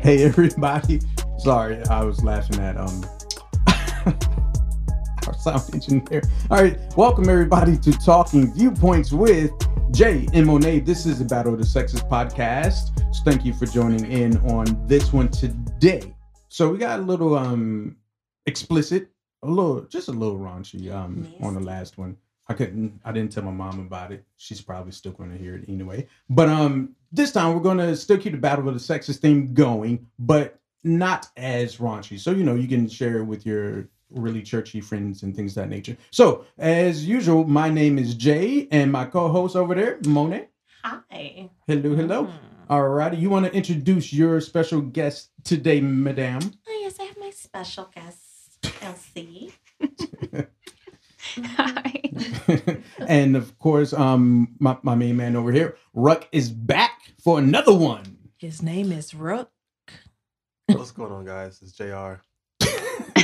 Hey everybody. Sorry, I was laughing at um our sound engineer. All right, welcome everybody to Talking Viewpoints with Jay and Monet. This is the Battle of the Sexes podcast. So thank you for joining in on this one today. So we got a little um explicit, a little just a little raunchy um on the last one. I couldn't I didn't tell my mom about it. She's probably still going to hear it anyway. But um this time we're going to still keep the battle of the sexes theme going, but not as raunchy. So you know, you can share it with your really churchy friends and things of that nature. So, as usual, my name is Jay and my co-host over there, Monet. Hi. Hello, hello. Mm. All righty, you want to introduce your special guest today, madame? Oh, yes, I have my special guest, Elsie. Hi. and of course, um, my, my main man over here, Ruck, is back for another one. His name is Ruck. What's going on, guys? It's Jr.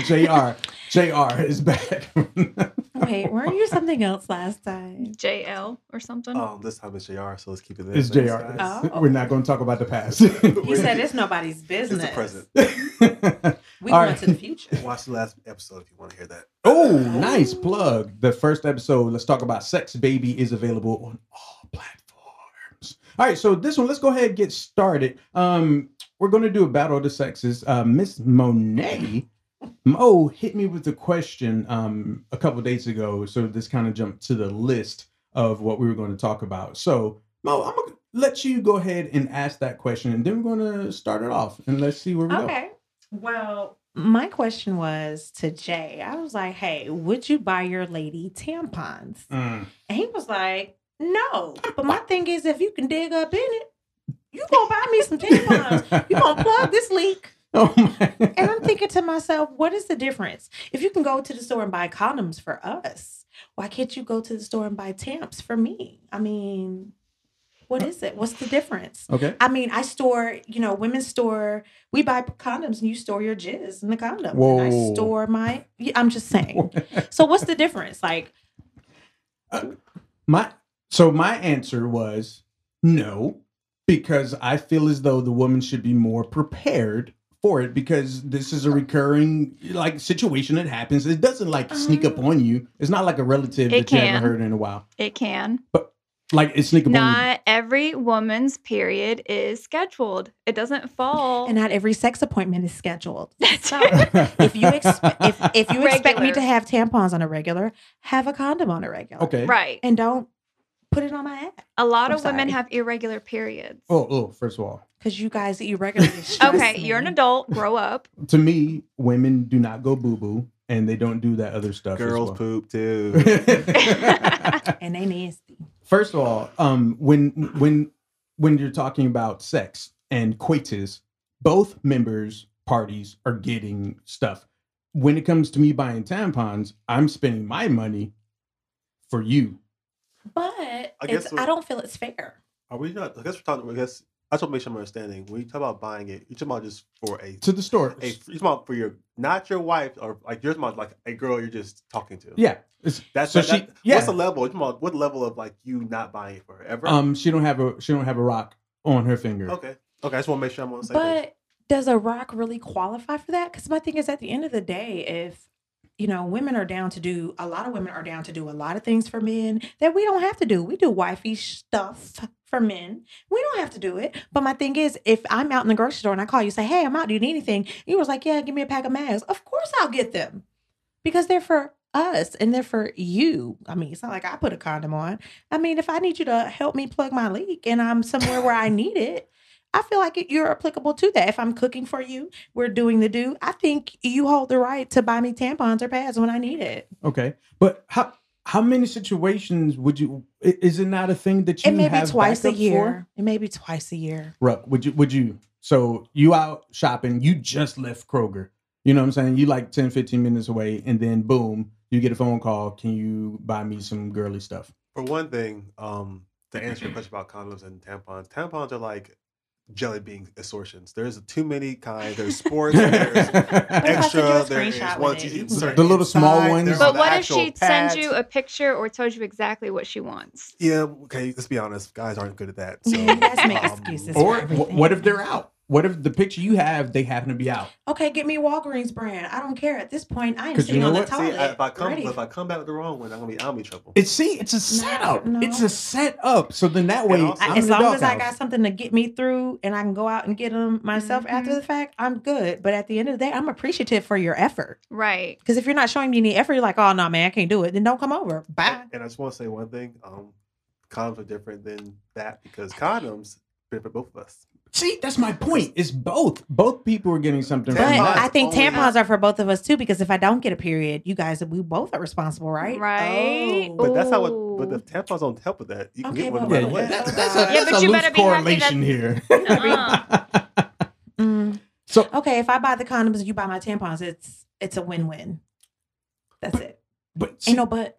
Jr. Jr. is back. Wait, weren't you something else last time? JL or something. Oh, this time it's Jr. So let's keep it there. it's Thanks, Jr. Oh. We're not going to talk about the past. He said it's nobody's It's business. the present. We All going right. to the future. Watch the last episode if you want to hear that. Oh, nice plug. The first episode, let's talk about Sex Baby, is available on all platforms. All right, so this one, let's go ahead and get started. Um, we're going to do a battle of the sexes. Uh, Miss Monet, Mo hit me with a question um, a couple days ago. So this kind of jumped to the list of what we were going to talk about. So, Mo, I'm going to let you go ahead and ask that question, and then we're going to start it off and let's see where we go. Okay. Well, my question was to Jay. I was like, hey, would you buy your lady tampons? Mm. And he was like, no. But my thing is, if you can dig up in it, you gonna buy me some tampons. You gonna plug this leak. Oh my. And I'm thinking to myself, what is the difference? If you can go to the store and buy condoms for us, why can't you go to the store and buy tamps for me? I mean, what is it? What's the difference? Okay. I mean, I store, you know, women's store, we buy condoms and you store your jizz in the condom. And Whoa. I store my, I'm just saying. so what's the difference? Like, My so my answer was no, because I feel as though the woman should be more prepared for it because this is a recurring like situation that happens. It doesn't like sneak up Um, on you. It's not like a relative It that you haven't heard in a while. It can. Like it's sneak up on Not every woman's period is scheduled. It doesn't fall. and not every sex appointment is scheduled. That's So, if you expect if, if you expect me to have tampons on a regular, have a condom on a regular. okay. right. And don't put it on my ass. A lot I'm of women have irregular periods. Oh, oh, first of all, Because you guys irregularly stress okay, me. you're an adult. Grow up. to me, women do not go boo boo and they don't do that other stuff. as Girls well. poop too. And they nasty. First of all, um, when when when you're talking about sex and coitus, both members parties are getting stuff. When it comes to me buying tampons, I'm spending my money for you. But I I, guess it's, what- I don't feel it's fair. Are we not? I guess we're talking. I guess I just want to make sure I'm understanding. When you talk about buying it, you're talking about just for a. To the store. a you're talking about for your not your wife or like you're talking about like a girl you're just talking to. Yeah. It's, That's so that, she that- yeah. What's the level? You're about what level of like you not buying it for her ever? um she don't have a she don't have a rock on her finger. okay. Okay. I just want to make sure I'm on the same page. But does a rock really qualify for that? Because my thing is, at the end of the day, if you know, women are down to do a lot of women are down to do a lot of things for men that we don't have to do. We do wifey stuff for men. We don't have to do it. But my thing is, if I'm out in the grocery store and I call you, say, "Hey, I'm out. Do you need anything?" You was like, "Yeah, give me a pack of masks." Of course, I'll get them because they're for us and they're for you. I mean, it's not like I put a condom on. I mean, if I need you to help me plug my leak and I'm somewhere where I need it, I feel like it- you're applicable to that. If I'm cooking for you, we're doing the do. I think you hold the right to buy me tampons or pads when I need it. Okay. But how how many situations would you is it not a thing that you it may be have twice a year. for? It may be twice a year. Ruck, would you would you so you out shopping, you just left Kroger. You know what I'm saying? You like 10, 15 minutes away, and then boom, you get a phone call. Can you buy me some girly stuff? For one thing, um, to answer your question about condoms and tampons, tampons are like jelly bean assortions. There's too many kinds. There's sports. There's if I send you a extra. There's screenshot ones you You can insert The little small ones. But what if she sends you a picture or tells you exactly what she wants? Yeah, okay. Let's be honest. Guys aren't good at that. So, Yeah, you make um, excuses. or for what if they're out? What if the picture you have they happen to be out? Okay, get me Walgreens brand. I don't care at this point. I am 'Cause you sitting know on the what? See. I- if I come, ready. if I come back with the wrong one, I'm gonna be, I'm gonna be in trouble. It's see, it's a setup. no. It's a setup. So then that way, also- I- as long as I got something to get me through and I can go out and get them myself after Mhm. the fact, I'm good. But at the end of the day, I'm appreciative for your effort. Right. Because if you're not showing me any effort, you're like, oh no, man, I can't do it. Then don't come over. Bye. And I just want to say one thing: um, condoms are different than that because condoms benefit both of us. See, that's my point. It's both. Both people are getting something But from I think tampons have- are for both of us too. Because if I don't get a period, you guys, we both are responsible, right? Right. Oh. But that's how. what. But the tampons don't help with that. You can Okay, get one well, yeah, right yeah, away. that's, that's a, Yeah, that's but a you loose better be happy correlation here. Uh-uh. Mm. So- okay, if I buy the condoms and you buy my tampons, it's it's a win win. That's it. but see, Ain't no but.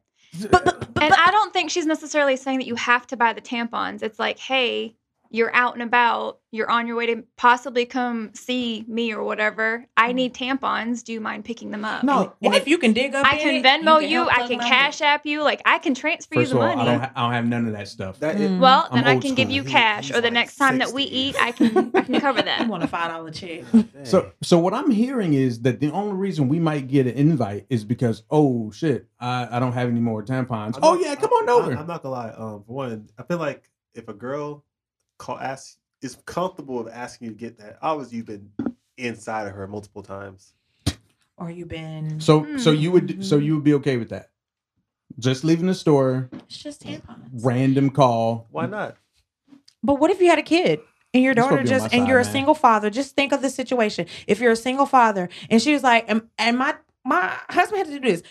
But, but, but, And I don't think she's necessarily saying that you have to buy the tampons. It's like, hey, you're out and about, you're on your way to possibly come see me or whatever. I need tampons. Do you mind picking them up? No, and, and if you can dig up, I in can it, Venmo can you, I can cash app you, like I can transfer First you of the all, money. I don't, ha- I don't have none of that stuff. That Mm. well, I'm then I old can give you cash, he's or the like next time that we eat, I can I can cover You that. want a five dollar check? So, so what I'm hearing is that the only reason we might get an invite is because, oh shit, I, I don't have any more tampons. I'm oh not- yeah, come I- on over. I, am not gonna lie. Um, for one, I feel like if a girl call ask is comfortable with asking you to get that, obviously you've been inside of her multiple times. Or you've been? so, so you would, so Hmm. you would be okay with that? Just leaving the store, it's just tampons. random call. Why not? But what if you had a kid and your daughter to be on just my and you're a man. single father? Just think of the situation. If you're a single father and she was like, and, and my my husband had to do this.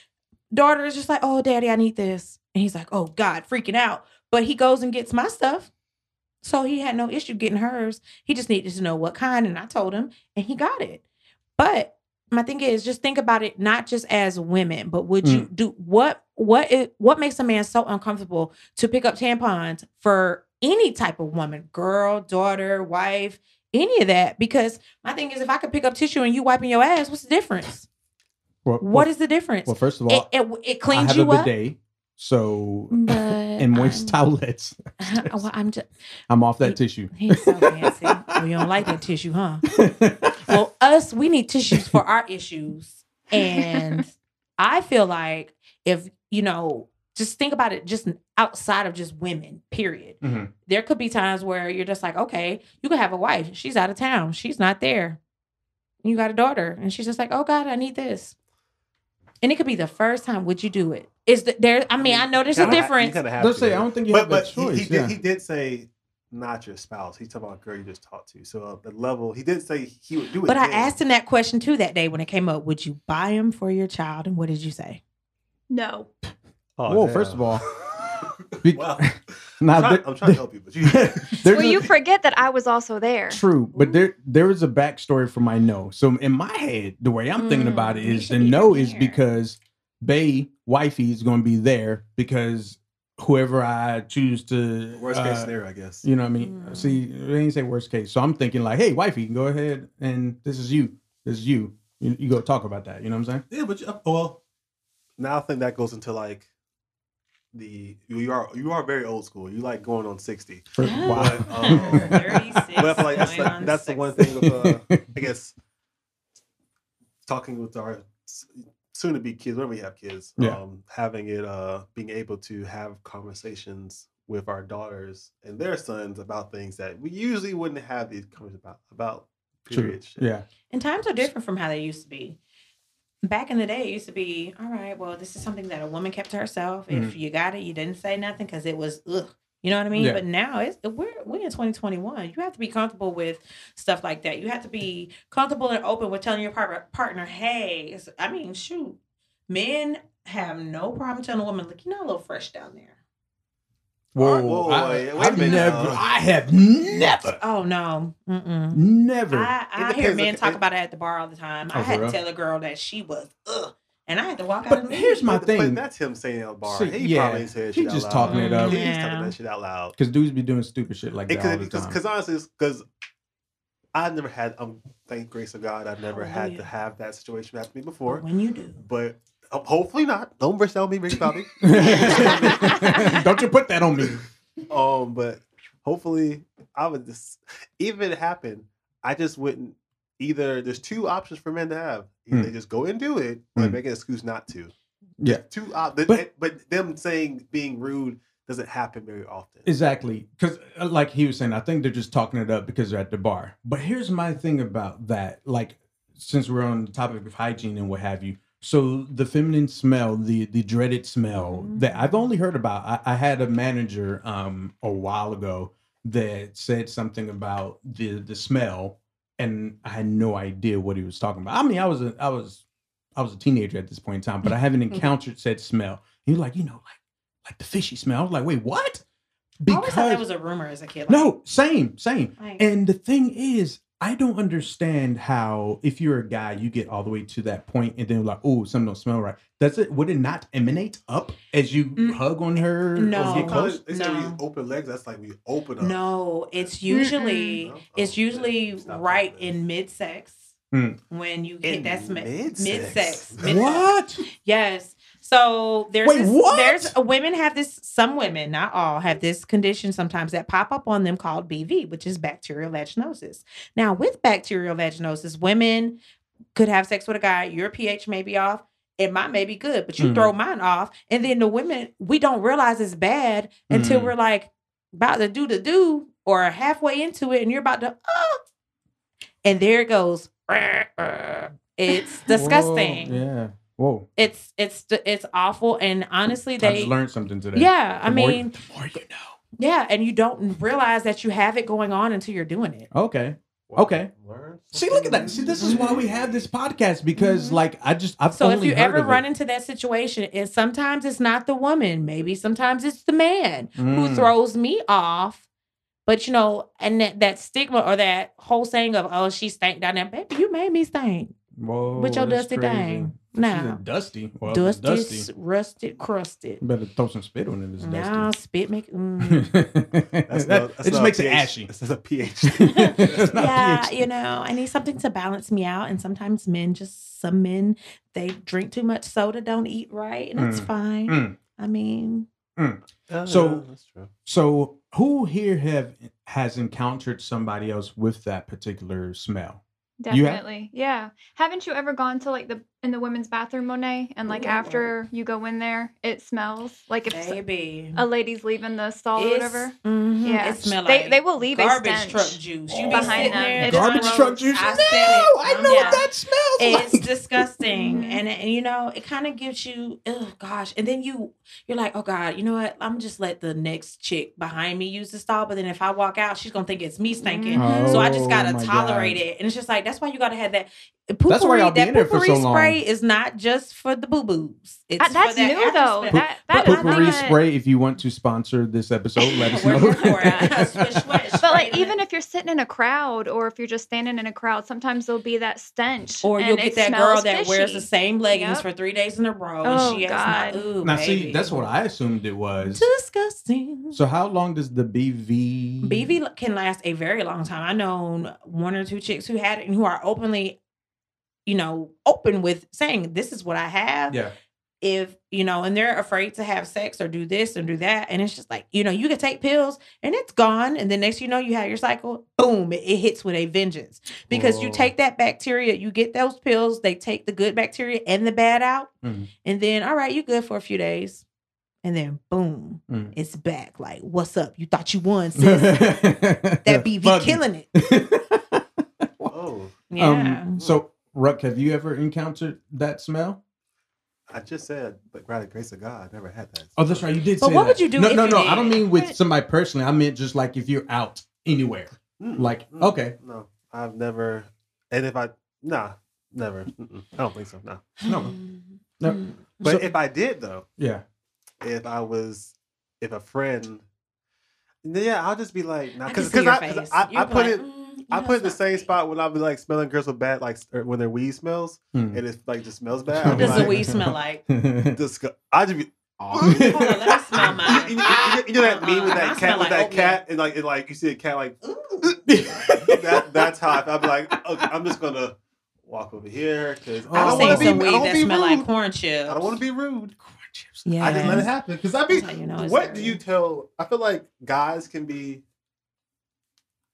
Daughter is just like, oh, daddy, I need this, and he's like, oh God, freaking out. But he goes and gets my stuff, so he had no issue getting hers. He just needed to know what kind, and I told him, and he got it. But my thing is, just think about it not just as women, but would you Mm. do what what it what makes a man so uncomfortable to pick up tampons for any type of woman, girl, daughter, wife, any of that? Because my thing is, if I could pick up tissue and you wiping your ass, what's the difference? Well, What is the difference? well, first of all, it, it it cleans you up. bidet, so But and moist I'm- towelettes. well, I'm just I'm off that tissue. he's so fancy. well, you don't like that tissue, huh? well, us, we need tissues for our issues. And I feel like if, you know, just think about it just outside of just women, period. Mhm. There could be times where you're just like, okay, you could have a wife. She's out of town. She's not there. You got a daughter. And she's just like, oh God, I need this. And it could be the first time. Would you do it? Is the, there, I mean, I know there's a Kinda ha- you difference. kinda have Let's to. say I don't think you but have but that he, choice. he, yeah. did, he did say not your spouse. He's talking about a girl you just talked to. So uh, the level he did say he would do it. But I asked him that question too that day when it came up. Would you buy him for your child? And what did you say? No. Oh, Whoa, damn. first of all, Be- Wow. now I'm, trying, there- I'm trying to help you, but you. Well, a- you forget that I was also there. True, but there there is a backstory for my no. So in my head, the way I'm thinking Mm, about it you is should the no is prepared. because Bay wifey is going to be there because whoever I choose to Worst case uh, scenario, I guess. You know what I mean? Mm. See, they ain't say worst case. So I'm thinking like, hey, wifey, go ahead and this is you. This is you. You, you go talk about that. You know what I'm saying? Yeah, but you, oh, well, now I think that goes into like the you are you are very old school. You like going on sixty. Yeah. wow. But, um, 36 But I feel like that's going like, on that's the one thing with uh, I guess talking with our soon to be kids when we have kids. Yeah. Um, having it uh being able to have conversations with our daughters and their sons about things that we usually wouldn't have these conversations about about period shit. Yeah. And times are different from how they used to be. Back in the day, it used to be, all right, well, this is something that a woman kept to herself. If mm-hmm. you got it, you didn't say nothing because it was ugh. You know what I mean? Yeah. But now it's we're we're in 2021. You have to be comfortable with stuff like that. You have to be comfortable and open with telling your partner partner, hey, I mean, shoot, men have no problem telling a woman, look, you're not a little fresh down there. Whoa. Whoa, I, wait, wait a I've never. now. I have never. Oh no, Mm-mm. Never. I, I hear men talk it- about it at the bar all the time. Oh, I had to tell a girl that she was ugh, and I had to walk out. But and here's my But- thing. But that's him saying it at a bar. See, he yeah, probably said he shit out just loud. talking it up. He's talking that shit out loud. Because dudes be doing stupid shit like that all the time. Because honestly, because I've never had, um, thank grace of God, I've never had to have that situation happen to me before. when you do, But uh, hopefully not. Don't burst down me, Ricky Bobby. Don't you put that on me. um, but hopefully, I would just even if it happened. I just wouldn't either. There's two options for men to have. Either Mm. they just go and do it, or they Mm. make an excuse not to. Yeah. Two op- but, But- but them saying being rude doesn't happen very often. Exactly. Because, like he was saying, I think they're just talking it up because they're at the bar. But here's my thing about that. Like, since we're on the topic of hygiene and what have you. So the feminine smell, the the dreaded smell that I've only heard about. I, I had a manager um a while ago that said something about the the smell, and I had no idea what he was talking about. I mean, I was a I was I was a teenager at this point in time, but I haven't encountered said smell. He was like, you know, like like the fishy smell. I was like, wait, what? Because I always thought that was a rumor as a kid. Like, no, same, same. like, And the thing is, I don't understand how if you're a guy, you get all the way to that point and then like, oh, something don't smell right. Does it would it not emanate up as you Mm, hug on her? or no. get close? it- they say when you No. open legs, that's like we open up. no, it's usually No? it's usually stop right in mid sex Mm. when you In get that smell. mid-sex? Mid sex. What? Yes. So there's Wait, this, what? there's women have this some women, not all, have this condition sometimes that pop up on them called BV, which is bacterial vaginosis. Now, with bacterial vaginosis, women could have sex with a guy, your pH may be off, it might may be good, but you Mhm. throw mine off. And then the women, we don't realize it's bad until Mhm. we're like about to do the do or halfway into it, and you're about to oh, and there it goes. It's disgusting. Whoa, yeah. Whoa. It's it's it's awful, and honestly, I they just learned something today. yeah. I more- mean, the more you know. yeah, and you don't realize that you have it going on until you're doing it. Okay. Okay. See, look at that. See, this is why we have this podcast because, like, I just I've So if you heard ever of it. run into that situation, and sometimes it's not the woman, maybe sometimes it's the man who Mm. throws me off. But you know, and that, that stigma or that whole saying of "oh, she stank down there," baby, you made me stink Whoa, with your dusty crazy. thing. She's Now, a dusty. Well, dusty, dusty. rusted, crusted. You better throw some spit on it. It's Now, dusty. spit make. Mm. That's That- not- it just not makes it pH. ashy. That's a pH. It's not yeah, pH. you know, I need something to balance me out. And sometimes men, just some men, they drink too much soda, don't eat right, and it's Mm. fine. Mm. I mean, Uh, So- that's true. So, who here have has encountered somebody else with that particular smell? You have? Definitely. Yeah. Haven't you ever gone to like the in the women's bathroom, Monet? And like Ooh. after you go in there, it smells like if s- baby, a lady's leaving the stall or It's- whatever. mhm, Yeah. it smell They- like they will leave a garbage stench truck juice. You be behind sitting them. there, It's Garbage gross. truck juice. I no, said it. I know yeah. what that smells It's like. disgusting, Mhm. and and you know it kind of gives you, oh gosh, and then you you're like, oh god, you know what? I'm just let the next chick behind me use the stall, but then if I walk out, she's gonna think it's me stinking. Mhm. So I just Oh, gotta my tolerate God. it, and it's just like that's why you gotta have that. That's why y'all Poo-Pourri, be that in there for so long. spray is not just for the boo boos. It's Uh, that's for that new though. smell. That that But is I Poo-Pourri not. spray. If you want to sponsor this episode, let us know. for it. Swish, swish, But like even if you're sitting in a crowd or if you're just standing in a crowd, sometimes there'll be that stench. Or and you'll it get that girl smells that wears the same leggings Yep. for three days in a row, Oh, and she has not. God. Ooh, now, see, that's what I assumed it was. disgusting. So, how long does the BV? BV can last a very long time. I known one or two chicks who had it and who are openly, you know, open with saying, "This is what I have." Yeah. If you know, and they're afraid to have sex or do this and do that, and it's just like you know, you can take pills and it's gone, and the next you know, you have your cycle. Boom! It, it hits with a vengeance because you take that bacteria, you get those pills, they take the good bacteria and the bad out, Mhm. and then all right, you're good for a few days, and then boom, Mm. it's back. Like, what's up? You thought you won, sis? that BV killing it. Whoa. Yeah. Um, so, Ruck, have you ever encountered that smell? I just said, but by the grace of God, I never had that. Oh, that's right. You did. But say what that. would you do No, if no, you no. I don't mean with somebody personally. I meant just like if you're out anywhere. Mm, Like, mm, okay, No, I've never. And if I, nah, never. Mm-mm, I don't think so. No. no, no. But So- if I did though, yeah. if I was, if a friend, yeah, I'll just be like, nah, because can see because your I, 'cause face. I, I put like, it. "Mm, I put it in the it's not- same spot when I'll be like smelling girls with bad, like or when their weed smells, Hmm. and it's like just smells bad. What I'm does the weed smell like? disgu- I just be. Hold on, let me smell mine. You, you- you- you know that meme with that I cat with like that oatmeal. cat and like and like you see a cat like that that's how I feel. I'll be like okay, I'm just gonna walk over here because I I've don't want to be some I weed don't that be smell rude. like corn chips. I don't want to be rude. Corn chips. Yeah. I just let it happen because I be. You know it's what do you tell? I feel like guys can be.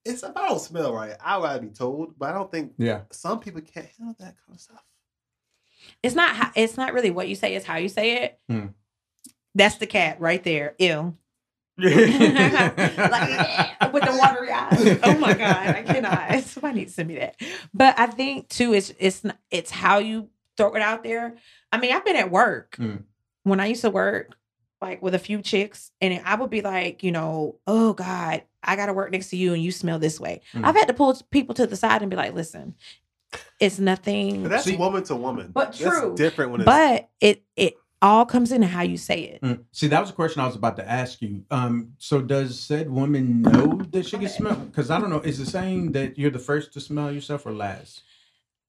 It's if I don't smell right, I rather be told. But I don't think Yeah. some people can't handle that kind of stuff. It's not. How, it's not really what you say. It's how you say it. Hmm. That's the cat right there. Ew. like, like with the watery eyes. Oh my god, I cannot. Somebody needs to send me that. But I think too, it's it's n- it's how you throw it out there. I mean, I've been at work Mm. when I used to work like with a few chicks, and I would be like, you know, oh god, I got to work next to you, and you smell this way. Mm. I've had to pull people to the side and be like, listen, it's nothing. But that's See- woman to woman. But That's true. different when it's But it it all comes into how you say it. Mm. See, that was a question I was about to ask you. Um, so does said woman know that she can smell? Because I don't know. Is it saying that you're the first to smell yourself or last?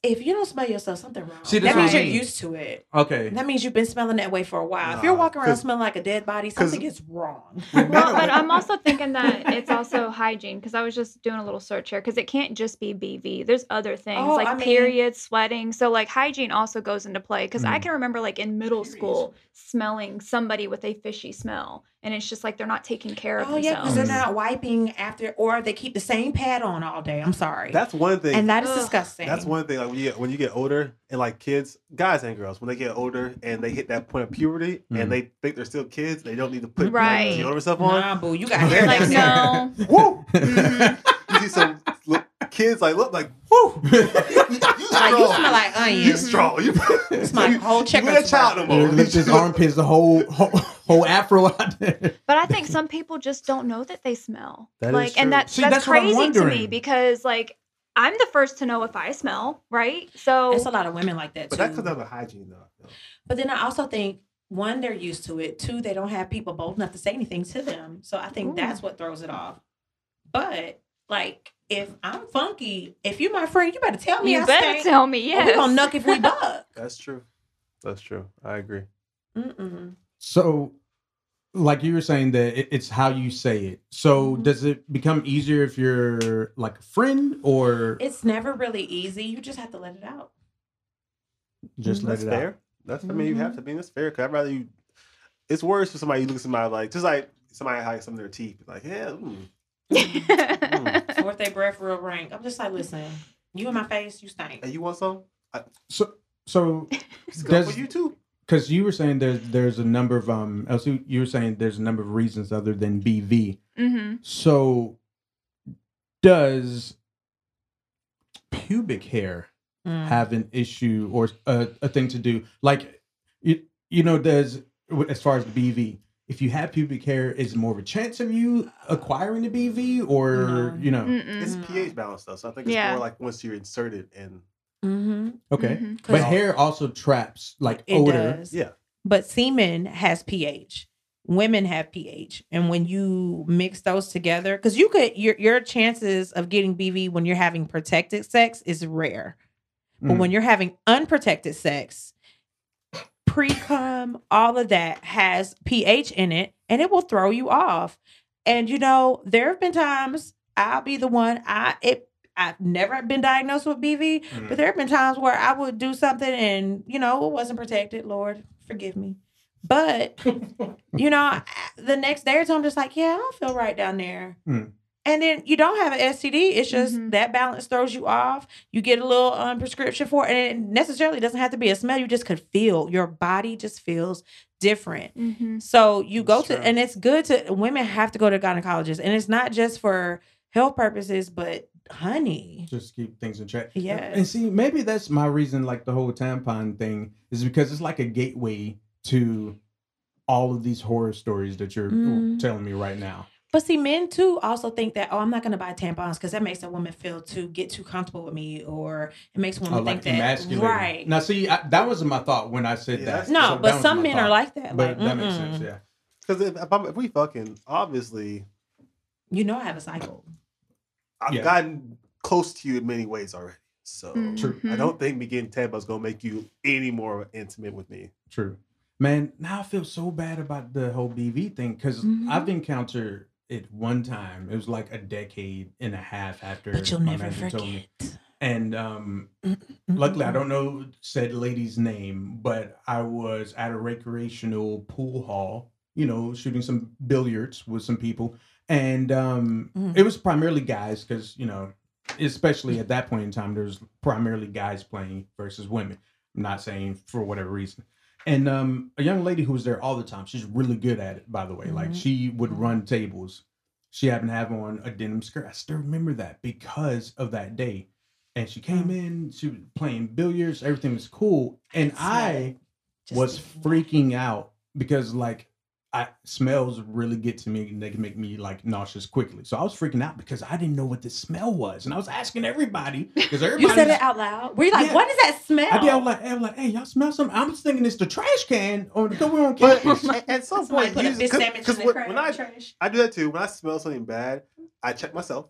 If you don't smell yourself, something wrong. See, that means I you're used to it. Okay. That means you've been smelling that way for a while. if you're walking around smelling like a dead body, something is wrong. Well, but I'm also thinking that it's also hygiene because I was just doing a little search here because it can't just be BV. There's other things Oh, like I mean- periods, sweating. So like hygiene also goes into play because I Mm. can remember like in middle school smelling somebody with a fishy smell, and it's just like they're not taking care of Oh yeah, because they're not wiping after, or they keep the same pad on all day. I'm sorry, that's one thing. and that is Ugh. disgusting. That's one thing. Like when you get when you get older, and like kids, guys and girls, when they get older and they hit that point of puberty, Mhm. and they think they're still kids, they don't need to put Right. like, deodorant stuff on. Nah, boo, you got hair like no, Woo! Mhm. You see some look, kids like look like woo. you, you Like you smell like You onions. strong. You, You smell like a whole You checker ain't a child no spread. more. Lift his armpits, the whole whole, whole afro out there. but I think some people just don't know that they smell. That is like, true. and that's See, that's, that's crazy to me because like I'm the first to know if I smell, right? So it's a lot of women like that too. But that's because of the hygiene, though. But then I also think one, they're used to it. Two, they don't have people bold enough to say anything to them. So I think Ooh. that's what throws it off. But like, if I'm funky, if you're my friend, you better tell me. you I better stink, tell me Yeah, yes. We gonna nuck if we buck. That's true. That's true. I agree. Mm-mm. So, like you were saying that it, it's how you say it. So, Mhm. does it become easier if you're like a friend or It's never really easy. You just have to let it out. just mm-hmm. let That's it fair. out? That's I mean you have to mm-hmm. be. in That's fair. Cause I'd rather you. It's worse for somebody you look at somebody like just like somebody hide some of their teeth. Like yeah, mm. Fourth day breath real rank. I'm just like, listen, you in my face, you stink. hey, you want some? So, so good Does- for you too. because you were saying there's there's a number of um, Elsie, you were saying there's a number of reasons other than BV. hmm So, does pubic hair Mm. have an issue or a, a thing to do? Like, you, you know, does as far as the BV, if you have pubic hair, is more of a chance of you acquiring the BV, or No. you know? Mm-mm. It's pH balance though, so I think it's Yeah. more like once you're inserted and Mm-hmm. Okay, Mhm. but hair also traps like it odor. does. yeah. But semen has pH. Women have pH, and when you mix those together, because you could your your chances of getting BV when you're having protected sex is rare, but Mm. when you're having unprotected sex, pre cum, all of that has pH in it, and it will throw you off. And you know, there have been times I'll be the one. I it I've never been diagnosed with BV, Mm. but there have been times where I would do something and you know it wasn't protected. Lord, forgive me. But you know, the next day or two, I'm just like, yeah, I don't feel right down there. Mm. And then you don't have an STD. It's just Mhm. that balance throws you off. You get a little um, prescription for it, and it necessarily doesn't have to be a smell. You just could feel your body just feels different. Mhm. So you go That's to, true. and it's good to women have to go to gynecologists, and it's not just for health purposes, but honey, just keep things in check. Yeah. And see, maybe that's my reason, like the whole tampon thing, is because it's like a gateway to all of these horror stories that you're Mm. telling me right now. But see, men too also think that oh, I'm not going to buy tampons because that makes a woman feel to get too comfortable with me, or it makes a woman Oh, like think that emasculating. right. Now, see, I, that wasn't my thought when I said Yeah, that. no, So but was some my men are like that. But like, that makes mm-mm. sense, yeah. Because if, if, I'm, if we fucking, obviously, You know, I have a cycle. I've Yeah. gotten close to you in many ways already. So True. I don't think me getting tampons is gonna make you any more intimate with me. True. Man, now I feel so bad about the whole BV thing because Mhm. I've encountered it one time. It was like a decade and a half after But you'll my never manager told me. forget. And um, luckily, I don't know said lady's name, but I was at a recreational pool hall, you know, shooting some billiards with some people. and um, Mhm. it was primarily guys because you know, especially at that point in time, there's primarily guys playing versus women. I'm not saying for whatever reason. And um, a young lady who was there all the time. She's really good at it, by the way. Like Mhm. she would run tables. She happened to have on a denim skirt. I still remember that because of that day. And she came Mm. in. She was playing billiards. Everything was cool. And I was freaking out because like I smells really get to me and they can make me like nauseous quickly. So I was freaking out because I didn't know what the smell was. And I was asking everybody because everybody You said it out loud. Were you like, Yeah. what does that smell? I did I was like, I was like, hey, y'all smell something? I was thinking it's the trash can or the we're on campus. at- at some point, put a you- fish 'cause- sandwich 'cause in the when, when I trash. I do that too. When I smell something bad, I check myself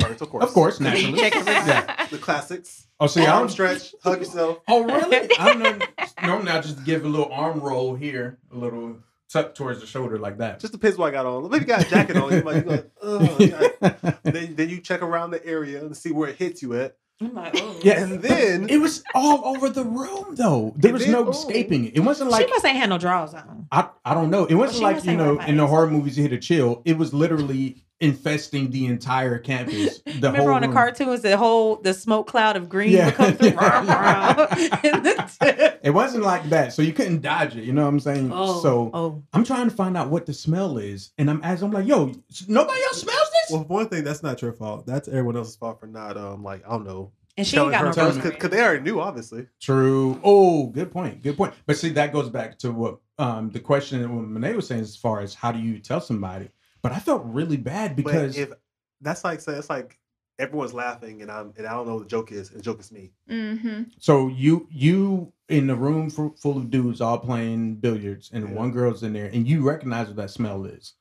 first, of course. of course, naturally. check. Yeah. The classics. Oh, see, I Arm don't stretch, hug yourself. Oh, really? I don't know. Normally, I just give a little arm roll here, a little tuck towards the shoulder like that. Just depends what I got on. Maybe you got a jacket on. You might you uh, like, then, then you check around the area and see where it hits you at. I'm like, oh. Yeah, And then It was all over the room, though. There was then- no escaping it. It wasn't like she must ain't had no drawers on. I, I don't know. It wasn't she like you know in the horror movies you hit a chill. It was literally infesting the entire campus. The Remember whole on the room. cartoons, the whole the smoke cloud of green Yeah. would come through. Yeah. In the- It wasn't like that, so you couldn't dodge it. You know what I'm saying? oh, so oh, I'm trying to find out what the smell is, and I'm as I'm like, yo, nobody else smells this. Well, for one thing, that's not your fault. That's everyone else's fault for not um like I don't know and she ain't got no telling her- because they already knew obviously. True. Oh, good point. Good point. But see, that goes back to what um the question that Monet was saying as far as how do you tell somebody. But I felt really bad because but if that's like say it's like everyone's laughing and I'm and I don't know what the joke is and the joke is me. mm-hmm. So you you in the room full, full of dudes all playing billiards, and Yeah. one girl's in there, and you recognize what that smell is.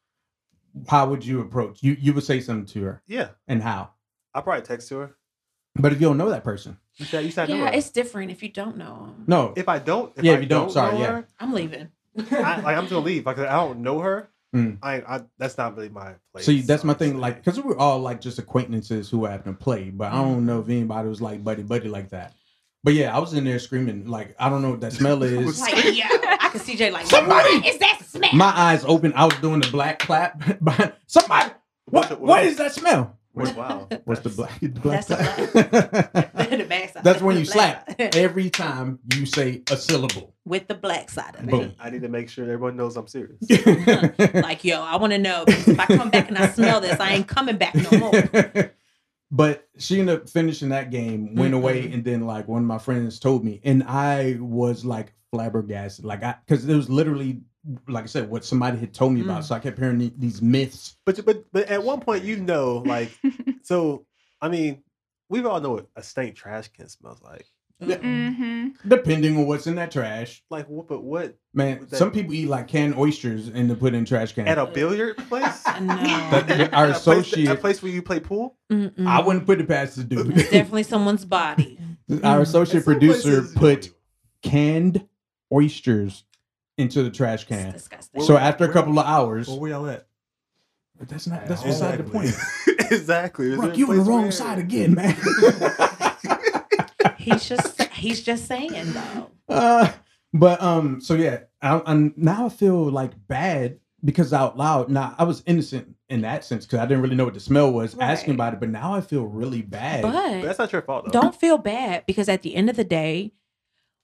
How would you approach? You you would say something to her, Yeah, and how? I probably text to her. But if you don't know that person, You said you said yeah, it's different if you don't know 'em. no. If I don't, if Yeah, I if you don't, sorry, know yeah. her, I'm leaving. I, like I'm just gonna leave. Like I don't know her. Mm. I, I that's not really my place. See, that's my thing. Like, because we're all like just acquaintances who happen to play, but I don't know if anybody was like buddy buddy like that. But yeah, I was in there screaming like I don't know what that smell is. Like, yeah, I can see Jay like, Somebody- what is that smell? My eyes open. I was doing the black clap. behind- Somebody, What's what? What is that smell? What's- wow. What's the black? The black That's clap? the backside. That's when you The slap side. every time you say a syllable. with the black side of Boom. it. I need to make sure everyone knows I'm serious. Like, yo, I want to know because if I come back and I smell this, I ain't coming back no more. but she ended up finishing that game, went away, Mm-mm. and then like one of my friends told me, and I was like flabbergasted, like I because it was literally like I said, what somebody had told me about. Mm. So I kept hearing the- these myths. But but but at one point you know like so I mean we all know what a stank trash can smells like. mm-hmm. Depending on what's in that trash, Like what? But what man. That- Some people eat like canned oysters and they put in trash cans. at a billiard place? No. That- our a place, associate- a place where you play pool. Mm-mm. I wouldn't put it past the dude. It's definitely someone's body. Our Mm. associate At producer put canned oysters into the trash It's can. disgusting. So after a couple of hours, Where y'all at? But that's not that's At beside the point. exactly. Is there you on the wrong where- side again, man. he's just he's just saying though. uh, but um, so yeah, I, I'm now I feel like bad because out loud. Now I was innocent in that sense because I didn't really know what the smell was, asking about it. But now I feel really bad. But But that's not your fault though. don't feel bad because at the end of the day,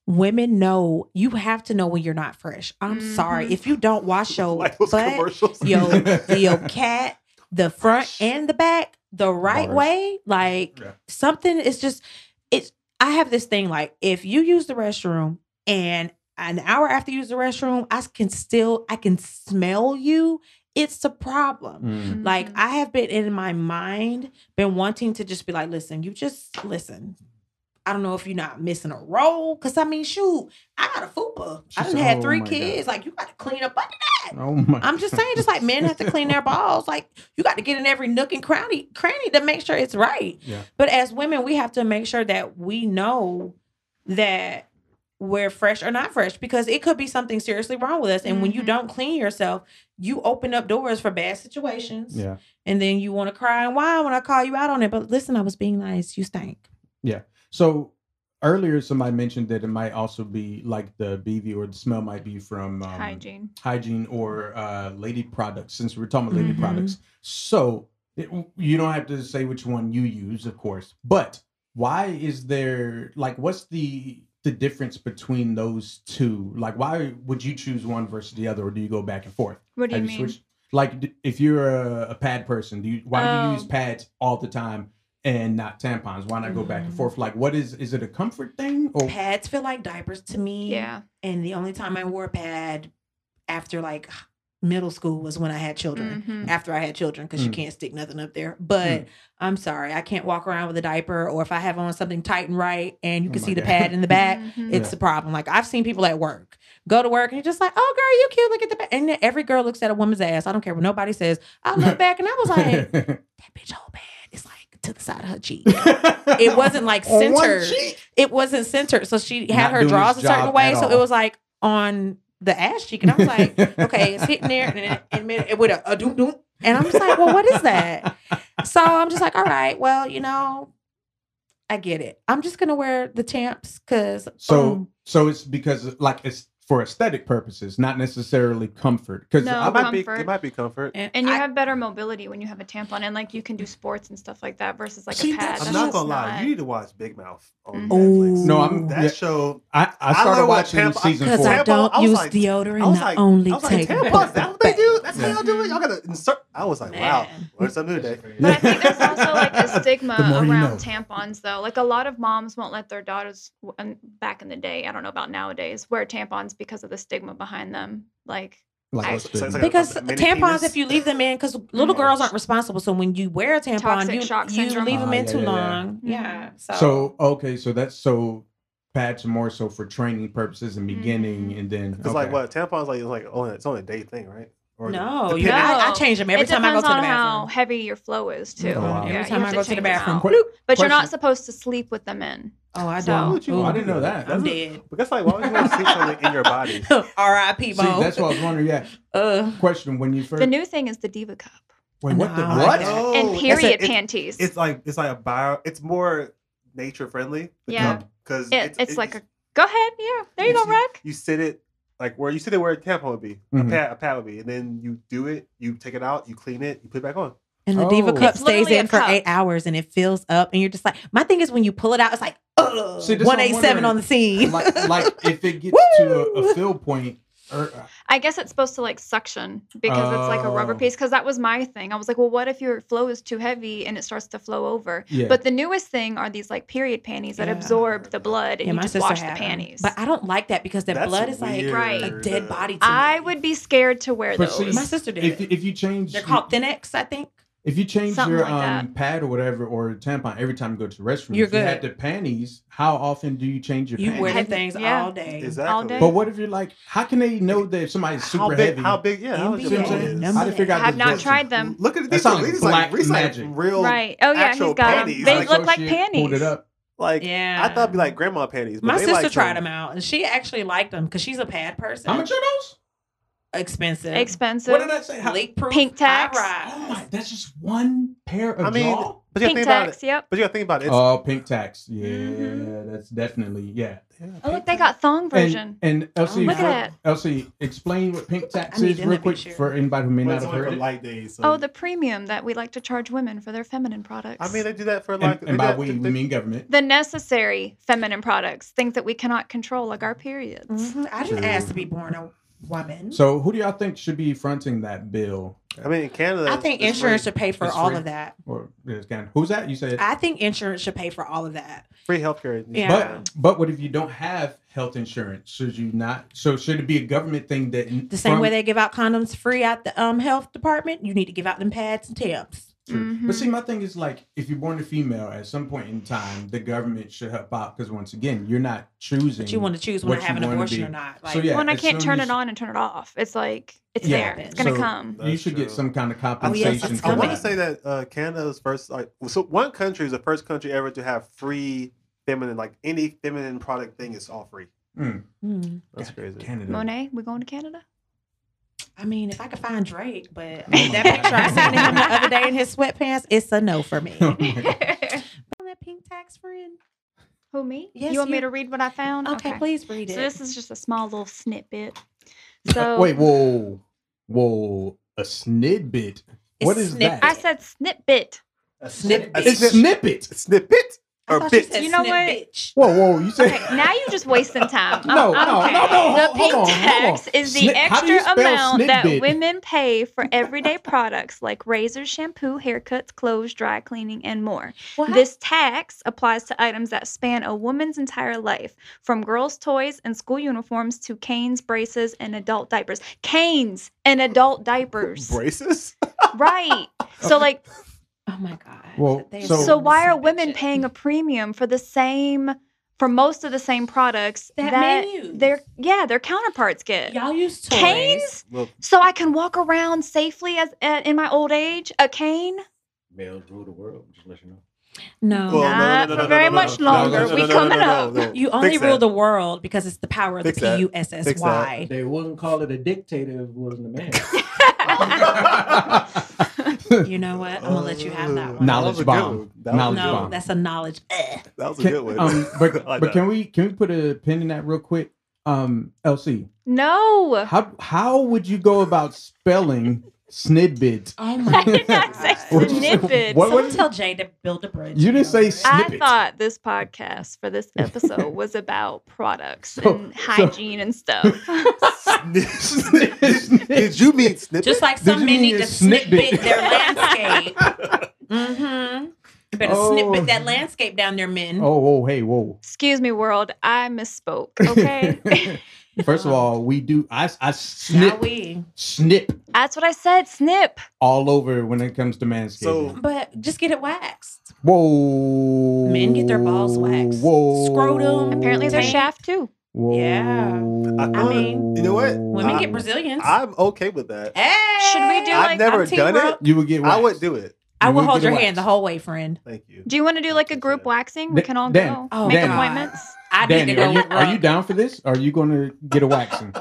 women know you have to know when you're not fresh. I'm sorry Mhm. if you don't wash your like butt, commercials. your your cat, the front and the back the right Bars. way. Like Yeah. something is just it's. I have this thing like if you use the restroom and an hour after you use the restroom, I can still I can smell you. It's a problem. Mm. Like Mhm. I have been in my mind, been wanting to just be like, listen, you just listen. I don't know if you're not missing a role. Cause I mean, shoot, I got a fupa. I She's- done had oh three my God. kids. Like you got to clean up under that. Oh my! I'm just saying, just like men have to clean their balls. Like you got to get in every nook and cranny, cranny to make sure it's right. Yeah. But as women, we have to make sure that we know that we're fresh or not fresh because it could be something seriously wrong with us. And when you Mhm. don't clean yourself, you open up doors for bad situations Yeah. and then you want to cry and why when I call you out on it. But listen, I was being nice. You stank. So earlier somebody mentioned that it might also be like the BV or the smell might be from um, Hygiene. hygiene or uh, lady products. Since we're talking about lady Mhm. products, so it, you don't have to say which one you use, of course. But why is there like what's the the difference between those two? Like, why would you choose one versus the other, or do you go back and forth? What do you Have mean? Like, if you're a, a pad person, do you why do you use Oh. pads all the time and not tampons? Why not go back and Mm. forth? Like, what is is it a comfort thing or Pads feel like diapers to me. Yeah. And the only time I wore a pad after like middle school was when I had children. Mhm. After I had children, because you Mm. can't stick nothing up there. But I'm sorry, I can't walk around with a diaper, or if I have on something tight and right, and you Oh can my see the pad in the back, Mhm. it's a problem. Like I've seen people at work go to work and you're just like, "Oh, girl, you cute. Look at the back." And every girl looks at a woman's ass. I don't care what nobody says. I look back and I was like, "That bitch whole pad is like to the side of her cheek." It wasn't like centered. It wasn't centered, so she had Not her doing drawers a certain way, so it was like on the ass cheek, and I was like, "Okay, it's hitting there," and then and then it with a, a doom doom, and I'm just like, "Well, what is that?" So I'm just like, "All right, well, you know." I get it. I'm just gonna wear the champs because So so it's because like it's for aesthetic purposes, not necessarily comfort. Because No. It might be. comfort. It might be comfort. And you I- have better mobility when you have a tampon, and like you can do sports and stuff like that versus like See, a pad. I'm not gonna lie. not- You need to watch Big Mouth on Mhm. Netflix. No, I'm- that yeah. show. I, I started learned what watching tampon- season because four. I don't I use like- deodorant. I was I like, only I was like, take tampons. That's what they do. That's how Yeah. y'all do it. Y'all gotta insert. I was like, wow, Man. learn something new today. But I think there's also like a stigma The more you around know. tampons, though. Like a lot of moms won't let their daughters, back in the day, I don't know about nowadays, wear tampons because of the stigma behind them. Like, Like, I- So like- because tampons, penis? if you leave them in, because little Mhm. girls aren't responsible. So when you wear a tampon, Toxic you, shock you syndrome. leave them in yeah, too yeah, yeah. long. Mhm. Yeah. So, so okay, so that's so pads more so for training purposes and beginning, Mhm. and then It's like what tampons like. It's like only it's only a day thing, right? Or no, depending- you, I, I change them every it time I go to the on how bathroom. heavy your flow is too. Oh, wow. Every you time I go to the bathroom, out. Qu- But you're not supposed to sleep with them in. Oh, I So- don't. Would you Ooh. I didn't know that. I'm That's- dead. But that's like, why would you want to sleep something in your body? R.I.P. See, Bone. that's what I was wondering. Yeah, Uh, question when you first The new thing is the Diva Cup wait, what No, I what? like that. Oh, and it's a- period it's- panties. It's like it's like a bio. It's more nature friendly. Yeah. because It- it's like a go ahead. Yeah, there you go, see- Rick. You sit it like where you sit it where a tampon would be, Mhm. a pad, a pad would be, and then you do it. You take it out, you clean it, you put it back on. And the Diva Oh. Cup stays in for cup. eight hours and it fills up, and you're just like, my thing is when you pull it out, it's like, uh, See, this one what I'm eight seven wondering. on the scene. like like if it gets to a, a fill point, or I guess it's supposed to like suction because it's like a rubber Oh. piece. Because that was my thing. I was like, well, what if your flow is too heavy and it starts to flow over? yeah, But the newest thing are these like period panties that Yeah. absorb the blood and yeah, you my just wash the had 'em. panties. but I don't like that because the That's blood is like Right. a dead body. To I me. would be scared to wear But those. see, My sister did. if if you change, They're called Thinx, I think. If you change Something your like um, that. pad or whatever or tampon every time you go to the restroom, You're if you had the panties, how often do you change your panties? You panties? wear them Have- things yeah. all day. Exactly. All day. but what if you're like, how can they know that somebody's super how big? heavy? How big? Yeah. How NBA, big See what I'm it saying? is. number How to figure out I've the not absorption? tried them. Look at That these. sounds these black like, these like magic. real. right. Oh yeah, actual he's got 'em. panties, They like- look like Associate panties. Pulled it up. Like Yeah. I thought it'd be like grandma panties. But My they sister like tried them out, and she actually liked them because she's a pad person. How much are those? Expensive. Expensive. What did I say? How, Leak proof. Pink tax. oh my, that's just one pair of I mean, draw? but you gotta Pink think about it. Yep. But you gotta think about it. It's, Oh, pink tax. Yeah, Mhm. that's definitely yeah. yeah, Oh look, pink they got thong version. And, and Elsie, Look for- at Elsie, explain what pink tax I need is real quick sure. for anybody who may Well, not it's have heard for it. light days. So. oh, the premium that we like to charge women for their feminine products. I mean, they do that for And, like. and they by do we, we mean government. the necessary feminine products, things that we cannot control, like our periods. Mhm. I didn't True. ask to be born a woman. So, who do y'all think should be fronting that bill? I mean, in Canada, I think insurance free, should pay for It's all free. of that. Or is who's that? You said. I think insurance should pay for all of that. free healthcare. Yeah. But but what if you don't have health insurance? Should you not? So should it be a government thing that The same from- way they give out condoms free at the um health department, you need to give out them pads and temps. True. Mhm. But see, my thing is like, if you're born a female, at some point in time, the government should help out because once again, you're not choosing. But you want to choose when what to have an abortion or not. Like, So yeah, well, and I can't turn as- it on and turn it off. It's like it's Yeah. there. It's gonna So- come. you That's should get some kind of compensation. Oh, compensation. yes, I want to say that uh, Canada's first, like, so one country is the first country ever to have free feminine, like any feminine product thing is all free. Mm, hmm. That's God, crazy. Canada. Monet, we're going to Canada? I mean, if I could find Drake, but Oh my that picture I God. seen him the other day in his sweatpants, it's a no for me. Oh that pink tax friend. Who me? Yes, you want me to read what I found? Okay, please read it. So this is just a small little snippet. Uh, So Wait, whoa, whoa, a snidbit. What It's is snip- that? I said snippet. A Snip- a it's snip- snippet. snippet I or thought you You know what? bitch. Whoa, whoa, you said Okay, now you're just wasting time. No, I'm- no, I'm- no, no, The pink hold on, hold on. is the Snip- how extra spell amount that snidbit? women pay for everyday products like razors, shampoo, haircuts, clothes, dry cleaning, and more. Well, how- This tax applies to items that span a woman's entire life, from girls' toys and school uniforms to canes, braces, and adult diapers. Canes and adult diapers. Braces? right. So, like, oh my god. Well, so- so why are women paying a premium for the same, for most of the same products That that, men their yeah their counterparts get? Y'all use toys. Canes, Well, so I can walk around safely as uh, in my old age. A cane. Males rule the world. Just let you know. No. well, Not for very much longer. We coming up. You only Fix rule that. the world because it's the power of Fix the that. P U S S Fix Y. They wouldn't call it a dictator if it wasn't a man. You know what? I'm gonna let you have that one. Knowledge That was a good bomb. That Knowledge no, bomb. that's a knowledge. Ugh. That was a Can- good one. um, but like but that. can we can we put a pin in that real quick? Um, LC, no. how how would you go about spelling snidbit? Oh my I did not say God. What'd you say? snippet. What- Someone tell Jay to build a bridge. You didn't say over I Snippet. thought this podcast for this episode was about products So- and so- hygiene and stuff. Did you mean snippet? Just like Did some you men mean need a to snip snidbit? bit their landscape. mm-hmm. You better Oh. snip bit that landscape down there, men. Oh, whoa, hey, whoa. Excuse me, world. I misspoke. Okay. First of all, we do. I I Now snip we. snip That's what I said. Snip. all over when it comes to manscaping. So- But just get it waxed. whoa, Men get their balls waxed. Whoa, Scrotum. Apparently, their shaft too. Whoa. Yeah. I mean, you know what? Women I- get Brazilians. I'm okay with that. hey, Should we do, it? I've like, never I'm done Brooke. it. You would get. I would do it. I You will would hold your waxed. hand the whole way, friend. Thank you. Do you want to do like a group waxing? We can all Dan- go. Oh, Make Dan. appointments. I need Danny, to go are you are you down for this? Are you going to get a waxing?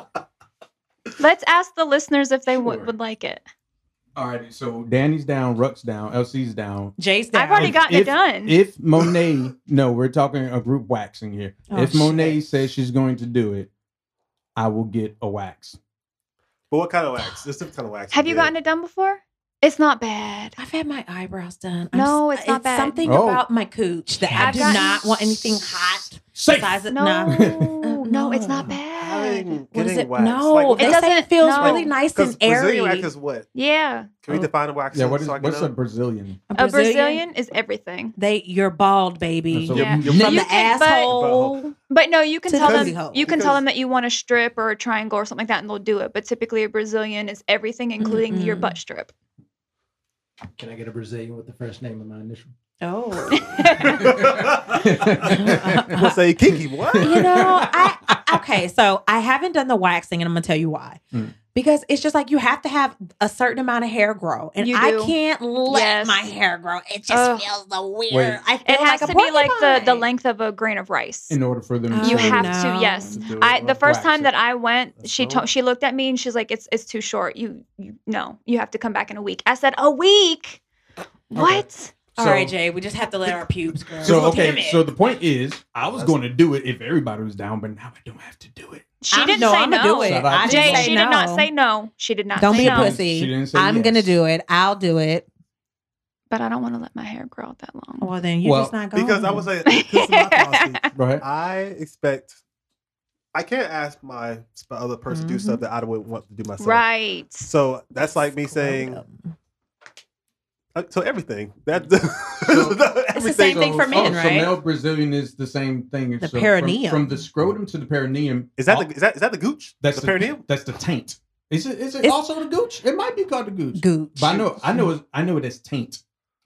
Let's ask the listeners if they would Sure. would like it. All right, so Danny's down, Ruck's down, LC's down. Jay's down. I've already gotten if- it done. If Monet, no, we're talking a group waxing here. Oh, if Monet says she's going to do it, I will get a wax. But what kind of wax? This different kind of wax. Have you gotten it done before? It's not bad. I've had my eyebrows done. I'm No, s- it's not bad. Something Oh. about my cooch that I I've do gotten- not want anything hot. Safe. Besides it, No, nah. Uh, no, it's not No. bad. Having, What is getting it? wax. No, Like, they It doesn't- it feels no. really nice Because and airy. Brazilian wax is what? Yeah, Can we Oh. define a wax? Yeah, what is so I can what's know? a Brazilian? a Brazilian is everything. They, you're bald, baby. So Yeah. you- From You the can- but- asshole. But no, you can tell them hole. you can tell them that you want a strip or a triangle or something like that, and they'll do it. But typically, a Brazilian is everything, including your Mm-mm. butt strip. Can I get a Brazilian with the first name of my initial? Oh. We'll say kinky. What? you know, I okay, so I haven't done the waxing, and I'm gonna tell you why. Mm. Because it's just like you have to have a certain amount of hair grow, and I can't let Yes. my hair grow. It just Ugh. feels the weird. Wait. I feel It has like a to be like the the length of a grain of rice. In order for them, Oh, to You have no. to, yes. To I the first time it. that I went, That's she dope. told she looked at me and she's like, "It's it's too short. You you no, you have to come back in a week." I said, "A week? What?" All So- right, Jay, we just have to let our pubes grow. So okay, so the point is, I was going to do it if everybody was down, but now I don't have to do it. She I'm- didn't no, say I'ma no. do it. Shout out I didn't Jay, Jay, say she did not say no. She did not Don't say be a pussy. She didn't say I'm gonna do it. I'll do it. But I don't want to let my hair grow out that long. Well, then you're Well, just not going. Because I was like, this is my policy. Go ahead. I expect. I can't ask my other person to do stuff mm-hmm. that I would want to do myself. Right. So that's like me saying. Scrotum. Uh, So everything that It's the same thing for men, oh, right? So male Brazilian is the same thing. The so perineum. From, from the scrotum to the perineum. Is that all- the is that is that the gooch? that's the perineum? That's the taint. Is it? Is it It's- also the gooch? It might be called the gooch. Gooch. But I know, I know, it, I know it as taint.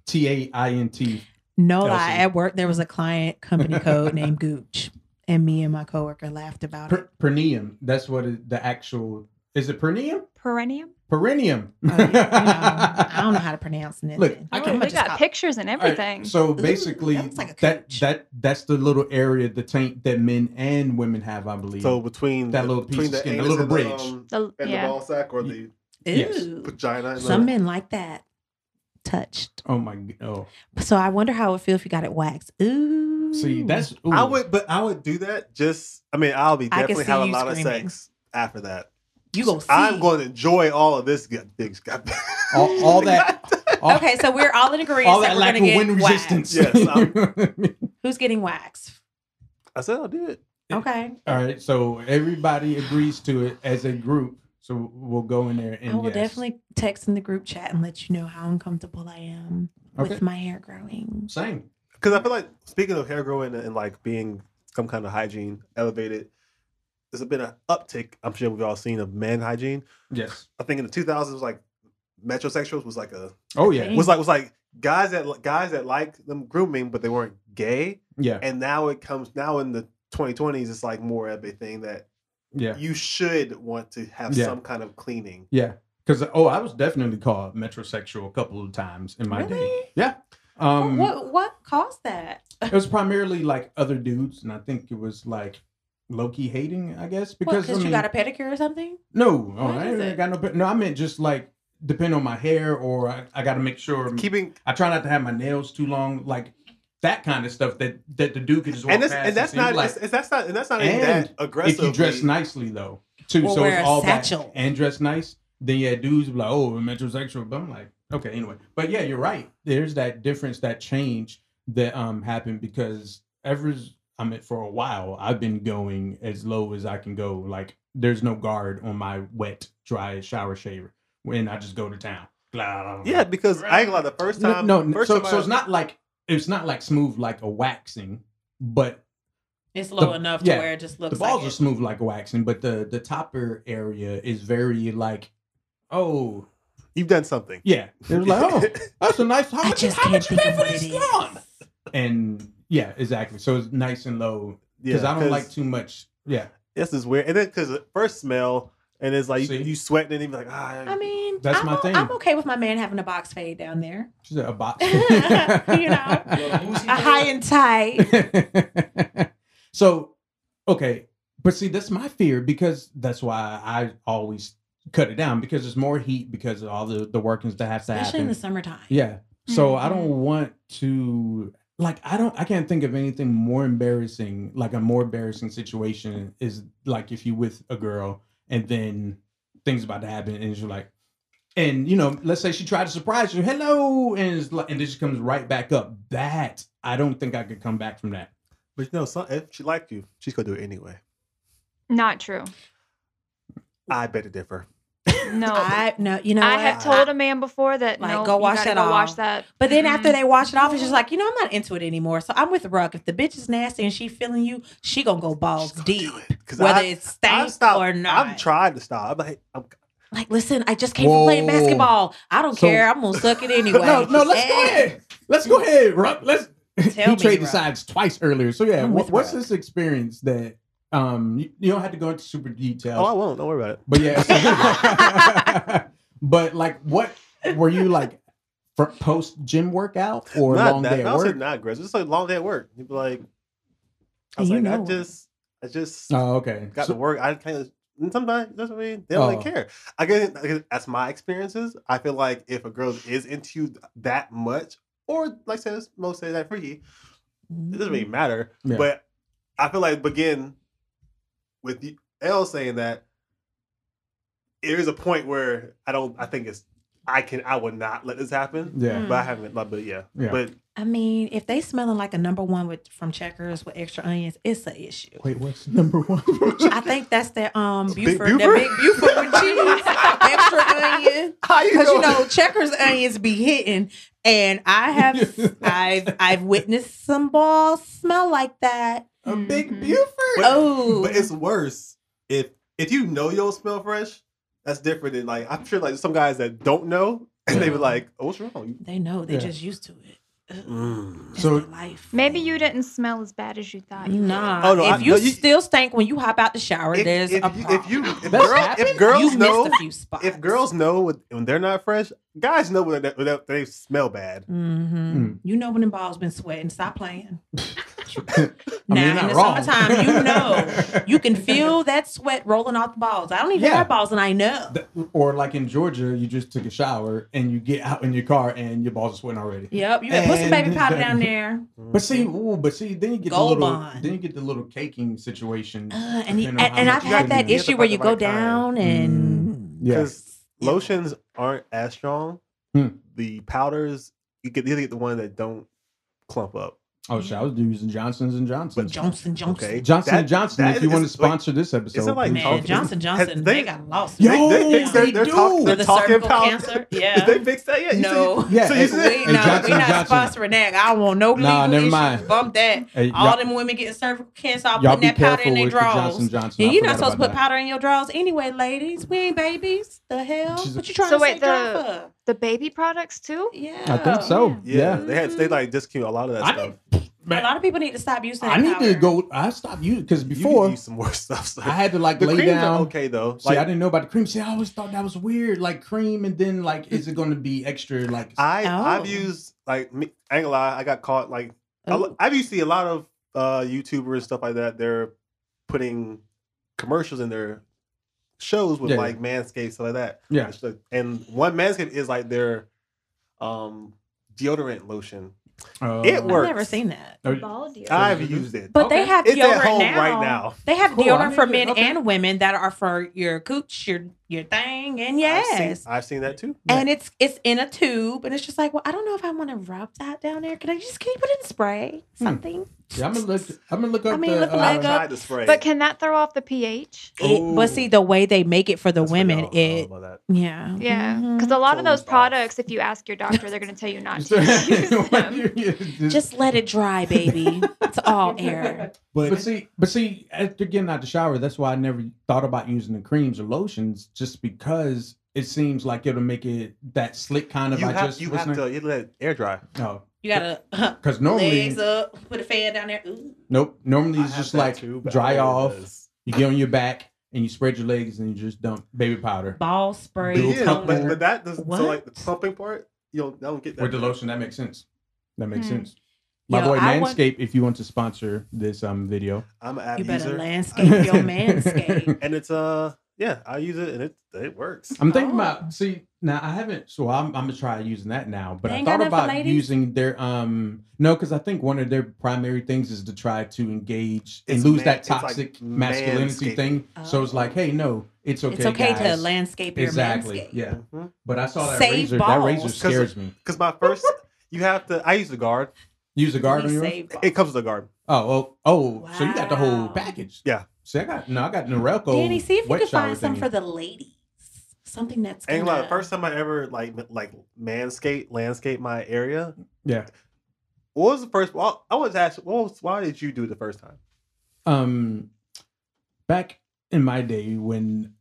T A I N T. No Kelsey. lie. At work, there was a client company code named Gooch, and me and my coworker laughed about it. Perineum. That's what it, the actual. Is it perineum? Perennium. Perineum. Oh, you know, I don't know how to pronounce it. Look, I Oh, can- we got pictures and All right, everything. so Ooh, basically, that like that that that's the little area, the taint that men and women have, I believe. So between That the- little piece between of the skin, the little and the, bridge. um, The- and yeah. the ball sack or the yes. Vagina. and Some the- men like that touched. oh my, g- oh, So I wonder how it would feel if you got it waxed. Ooh. See, that's I would, but I would do that. Just, I mean, I'll be definitely have a you lot of sex after that. You go see. I'm going to enjoy all of this good things. all, all that. All, Okay, so we're all in agreement all that, that lack of wind waxed. resistance. Yes, Who's getting waxed? I said I'll do it. Okay. all right, so everybody agrees to it as a group. So we'll go in there and I will yes. definitely text in the group chat and let you know how uncomfortable I am Okay. with my hair growing. same. Because I feel like speaking of hair growing and, and like being some kind of hygiene elevated, there's been an uptick. I'm sure we've all seen of man hygiene. Yes. I think in the 2000s, like metrosexuals was like a Oh yeah. was like was like guys that guys that like them grooming, but they weren't gay. Yeah. And now it comes now in the 2020s, it's like more of a thing that Yeah. you should want to have Yeah. some kind of cleaning. Yeah. Because oh, I was definitely called metrosexual a couple of times in my day. Yeah. Um, what what caused that? it was primarily like other dudes, and I think it was like low key hating, I guess, because Because I you got a pedicure or something? no, oh, I is ain't got no. pe- No, I meant just like depend on my hair, or I, I got to make sure Keeping I try not to have my nails too long, like that kind of stuff that that the dude could just walk and, this, past and that's see, not like, it's, it's- that's not and that's not even that aggressive. if you dress nicely though, too. Or so wear it's a all satchel. that and dress nice. Then yeah, dudes be like, oh, metrosexual. But I'm like, okay, anyway. But yeah, you're right. There's that difference, that change that um happened because ever I mean for a while I've been going as low as I can go. Like there's no guard on my wet, dry shower shaver when I just go to town. Blah, blah, blah. Yeah, because I ain't gonna the first time no, no first so, time so I- it's not like it's not like smooth like a waxing, but It's low The- enough yeah, to where it just looks the balls like are it. smooth like a waxing, but the the topper area is very like, oh you've done something. yeah. It was like, oh, that's a nice. How I much, just how much you pay for this lawn? And yeah, exactly. So it's nice and low because Yeah, I don't like too much. Yeah, this is weird. And then because first smell and it's like you, See? you sweating and you be like, ah I mean, That's I'm, my o- thing. I'm okay with my man having a box fade down there. she's a box. you know, a high and tight. so, okay, but see, that's my fear because that's why I always cut it down because there's more heat because of all the the workings that have to happen. Especially in the summertime. Yeah. So I Mhm. don't want to like I don't I can't think of anything more embarrassing like a more embarrassing situation is like if you with a girl and then things about to happen and you're like and you know let's say she tried to surprise you hello and it's like and then she comes right back up that I don't think I could come back from that. But you know, some, if she liked you, she's gonna do it anyway. Not true. I bet it differ. No. I no, you know I what? have told a man before that Like, no, go wash that go wash off. that. But then after Mm-mm. they wash it off, it's just like, you know, I'm not into it anymore. So I'm with Ruck. If the bitch is nasty and she feeling you, she gonna go balls deep. Because Whether I, it's I've stank or not. I've tried to stop. I'm like, I'm, Like, listen, I just came from playing basketball. I don't So- care. I'm gonna suck it anyway. No, no, let's go ahead. Let's go ahead, Ruck. Let's Tell he me, traded Ruck. sides twice earlier. So yeah, I'm what, what's Ruck. this experience that um you, you don't have to go into super details. oh, I won't. Don't worry about it. But yeah. but like, what were you like for post gym workout or not long that. day I at was work? not aggressive. It's like long day at work. You'd be like, I was You like, I know it. just, I just Oh, okay. got So- to work. I kind of. And sometimes that's what I mean. They don't Oh. really care. I guess, I that's my experiences. I feel like if a girl is into you that much, or like says most say that freaky, it doesn't really matter. Yeah. But I feel like begin with you- L saying that there is a point where I don't. I think it's I can. I would not let this happen. yeah. But I haven't. But yeah. Yeah. But I mean, if they smelling like a number one with from Checkers with extra onions, it's an issue. Wait, what's number one? I think that's their um Big Buford, Buford? their big Buford with cheese, extra onion. how you Because you know? know Checkers onions be hitting, and I have I've I've witnessed some balls smell like that. A big Mhm. Buford. But- Oh, But it's worse if if you know you don't smell fresh. That's different than like I'm sure like some guys that don't know and they were like, "Oh, what's wrong?" they know they Yeah. just used to it. Mm. So- life. Maybe you didn't smell as bad as you thought. You Nah, Oh, no, if I- you, no, you- still stink when you hop out the shower, If, there's if, a you- problem. if you if, girl, happened? if girls You've know a few spots. if girls know when- when they're not fresh, guys know when they, when they smell bad. hmm Mm. you know when the ball's been sweating, stop playing. I mean, now you're in not the wrong. summertime, you know, you can feel that sweat rolling off the balls. I don't even Yeah. have balls, and I know. Or like in Georgia, you just took a shower and you get out in your car and your balls are sweating already. Yep, you better put some baby powder down there. But see, ooh, but see, then you get Gold the little, bond. then you get the little caking situation. Uh, and, you, Depending and, and I've had that in. You have to issue where you go right kind. down and yeah, Because lotions aren't as strong. Hmm. The powders, you get you get the one that don't clump up. Oh, shit, I was using Johnsons and Johnsons. Johnson Johnson. Okay. Johnson and Johnson. that if you is- want to like, sponsor this episode, is it like please Man, talk Johnson me. Johnson, they, they- got lost. Yo, they, they, fixed their, they their do. talk, For their the talking cervical powder. cancer, Did yeah. they fix that yet? You No. said- Yeah, so you and- said- We, and no, Johnson we're not Johnson. sponsoring that. I don't want no legal Nah, never issues. mind. Bump that. Hey, All y'all- them women getting cervical cancer, all Y'all putting be that powder careful in their with the Johnson drawers. Johnson. Yeah, I you're not forgot supposed to put about powder in your drawers anyway, ladies. We ain't babies. The hell? She's a- what you trying So to wait, say dry the- for? The baby products too? Yeah. I think so. Yeah, Yeah. they had they like discontinued a lot of that I stuff. A lot of people need to stop using that I need powder. to go. I stopped using because You need to before use some more stuff. So. I had to like the lay creams down. are okay though. See, Like I didn't know about the cream. See, I always thought that was weird, like cream, and then like, is it going to be extra? Like, I Oh. I've used like me, I ain't gonna lie, I got caught like I, Ooh. I've used to see a lot of uh YouTubers and stuff like that. They're putting commercials in their shows with Yeah. like Manscaped stuff like that. Yeah. Like- and one Manscaped is like their um deodorant lotion. uh, It I've never seen that. Oh, Ball. I've used it. But Okay. they have It's deodorant at home now. right now. They have Cool, deodorant for men okay. and women that are for your cooch, your your thing, and yes. I've seen, I've seen that too. and it's it's in a tube, and it's just like, well, I don't know if I want to rub that down there. Can I just keep it in spray? Hmm. Something. Yeah, I'm gonna look. I'm gonna look up I mean, the. look uh, like I've a- tried the spray. But can that throw off the pH? It, but see, the way they make it for the That's women, y'all. I don't know it about that. yeah, Yeah, because a lot of those products, if you ask your doctor, they're going to tell you not to use them. just, just let it dry, baby. it's all air. but, see, but see, after getting out the shower, that's why I never thought about using the creams or lotions, just because it seems like it'll make it that slick kind of. You I have just you what's have to you let it air dry. No, You gotta because normally, legs up, put a fan down there. Ooh. nope. Normally it's just like too, dry don't know what off. it is. You get on your back and you spread your legs and you just dump baby powder Ball spray. Yeah, but, but that does What? so like the clumping part, you don't, I don't get that. with the lotion. That makes sense. That makes Hmm. sense. My Yo, the way, I want- if you want to sponsor this um video, I'm an app You better user, landscape your manscape. and it's uh yeah, I use it and it it works. I'm thinking Oh. about see now I haven't so I'm, I'm gonna try using that now, but They I ain't got thought nothing for about ladies? using their um no because I think one of their primary things is to try to engage and It's lose man- that it's like toxic masculinity manscaping. thing. So it's like, Oh. hey, no, it's okay. it's okay to guys. landscape your exactly. manscape. Yeah, Mm-hmm. but I saw that Save razor. That balls. razor 'Cause scares me. Because my first, you have to. I use the guard. Use a guard on Please yours. save balls. It comes with a guard. Oh, oh, oh! So you got the whole Wow. package. Yeah. See, I got no, I got Norelco. Danny, see if you wet can find some for the ladies. Something that's Ain't gonna... gonna the first time I ever like like manscape landscape my area. Yeah. What was the first? Well, I was asked, what was, why did you do it the first time? um back in my day when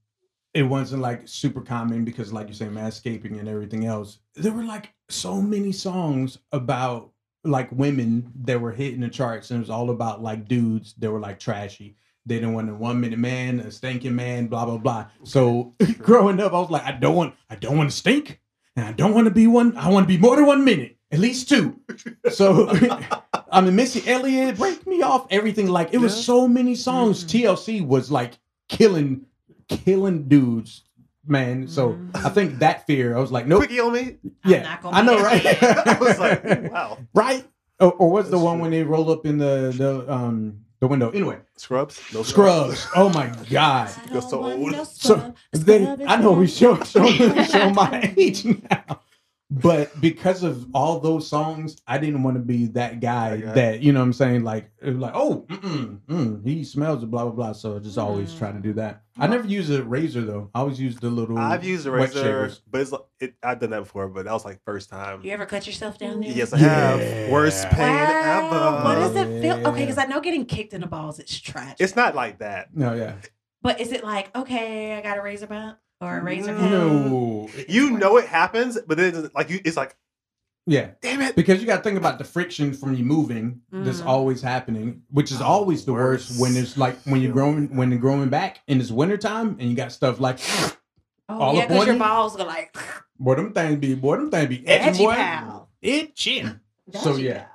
it wasn't like super common because like you say manscaping and everything else there were like so many songs about like women that were hitting the charts and it was all about like dudes that were like trashy they didn't want a one minute man a stinking man blah blah blah so growing up i was like i don't want i don't want to stink and i don't want to be one i want to be more than one minute at least two so I mean, Missy Elliott, break me off, everything. Like it was Yeah. so many songs. Mhm. TLC was like killing, killing dudes, man. So Mhm. I think that fear, I was like, nope. Quickie on me. Yeah, I know, right? I was like, wow. right? Or, or what's the one true. when they roll up in the the um the window? Anyway, Scrubs. No Scrubs. Oh my god. I You're so old. no So scrub. then I know we show show, show my age now. But because of all those songs, I didn't want to be that guy That that, you know what I'm saying? Like, it was like, oh, mm-mm, mm, he smells it, blah, blah, blah. So I just always try to do that. I never use a razor though. I always use the little I've used a razor, shavers. but it's like, it, I've done that before, but that was like first time. You ever cut yourself down there? Yes, I Yeah. have. Worst pain Wow, ever. What does it feel? Okay, because I know getting kicked in the balls it's tragic. It's not like that. No, yeah. But is it like okay, I got a razor bump or a razor No. No. You know it happens, but then it's like you, it's like, Yeah. damn it. Because you got to think about the friction from you moving that's Mhm. always happening, which is Oh, always the worst, worst. when it's like when you're growing when you're growing back and it's wintertime and you got stuff like Oh All yeah, up because on your balls go like boy them things be boy them things be itching edgy boy pal. itching. So Edgy yeah.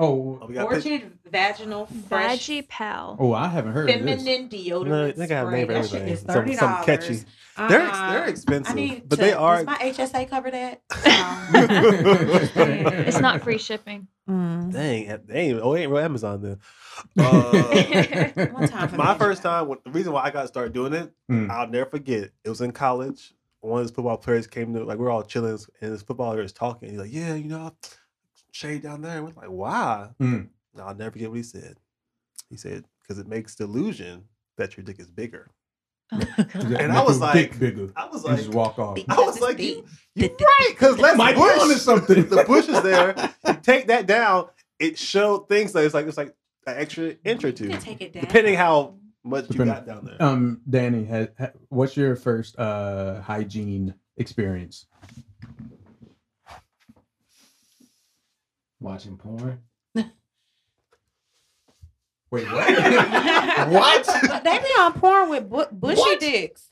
Oh, Oh, we got pic- Orchid vaginal fresh Veggie Pal. oh, I haven't heard of this. feminine deodorant. No, they got a name for spray. That shit everything. is Some- thirty some dollars. catchy. They're ex- they're expensive, I need but to, they are- Does my HSA cover that? It's not free shipping. Mm. Dang, they ain't, oh, it ain't real Amazon then. Uh, One time for my me. first time, when- the reason why I got to start doing it, Mm. I'll never forget. It was in college. One of his football players came to like we are all chilling, and this footballer is talking. He's like, "Yeah, you know, shade down there." And we're like, "Why?" Mm. I'll never forget what he said. He said, "Because it makes the illusion that your dick is bigger." Oh my God. Yeah, And I was like- dick bigger I was and like, just walk off. I was like, it's you, big. you right? Because let's Might be onto something. the bush is there. Take that down. It showed things that it's like it's like an extra inch or You two, can take it down. depending how much you Depending- got down there. Um, Danny, ha, ha, what's your first uh hygiene experience? Watching porn. Wait, what? what? they be on porn with bu- bushy What? dicks.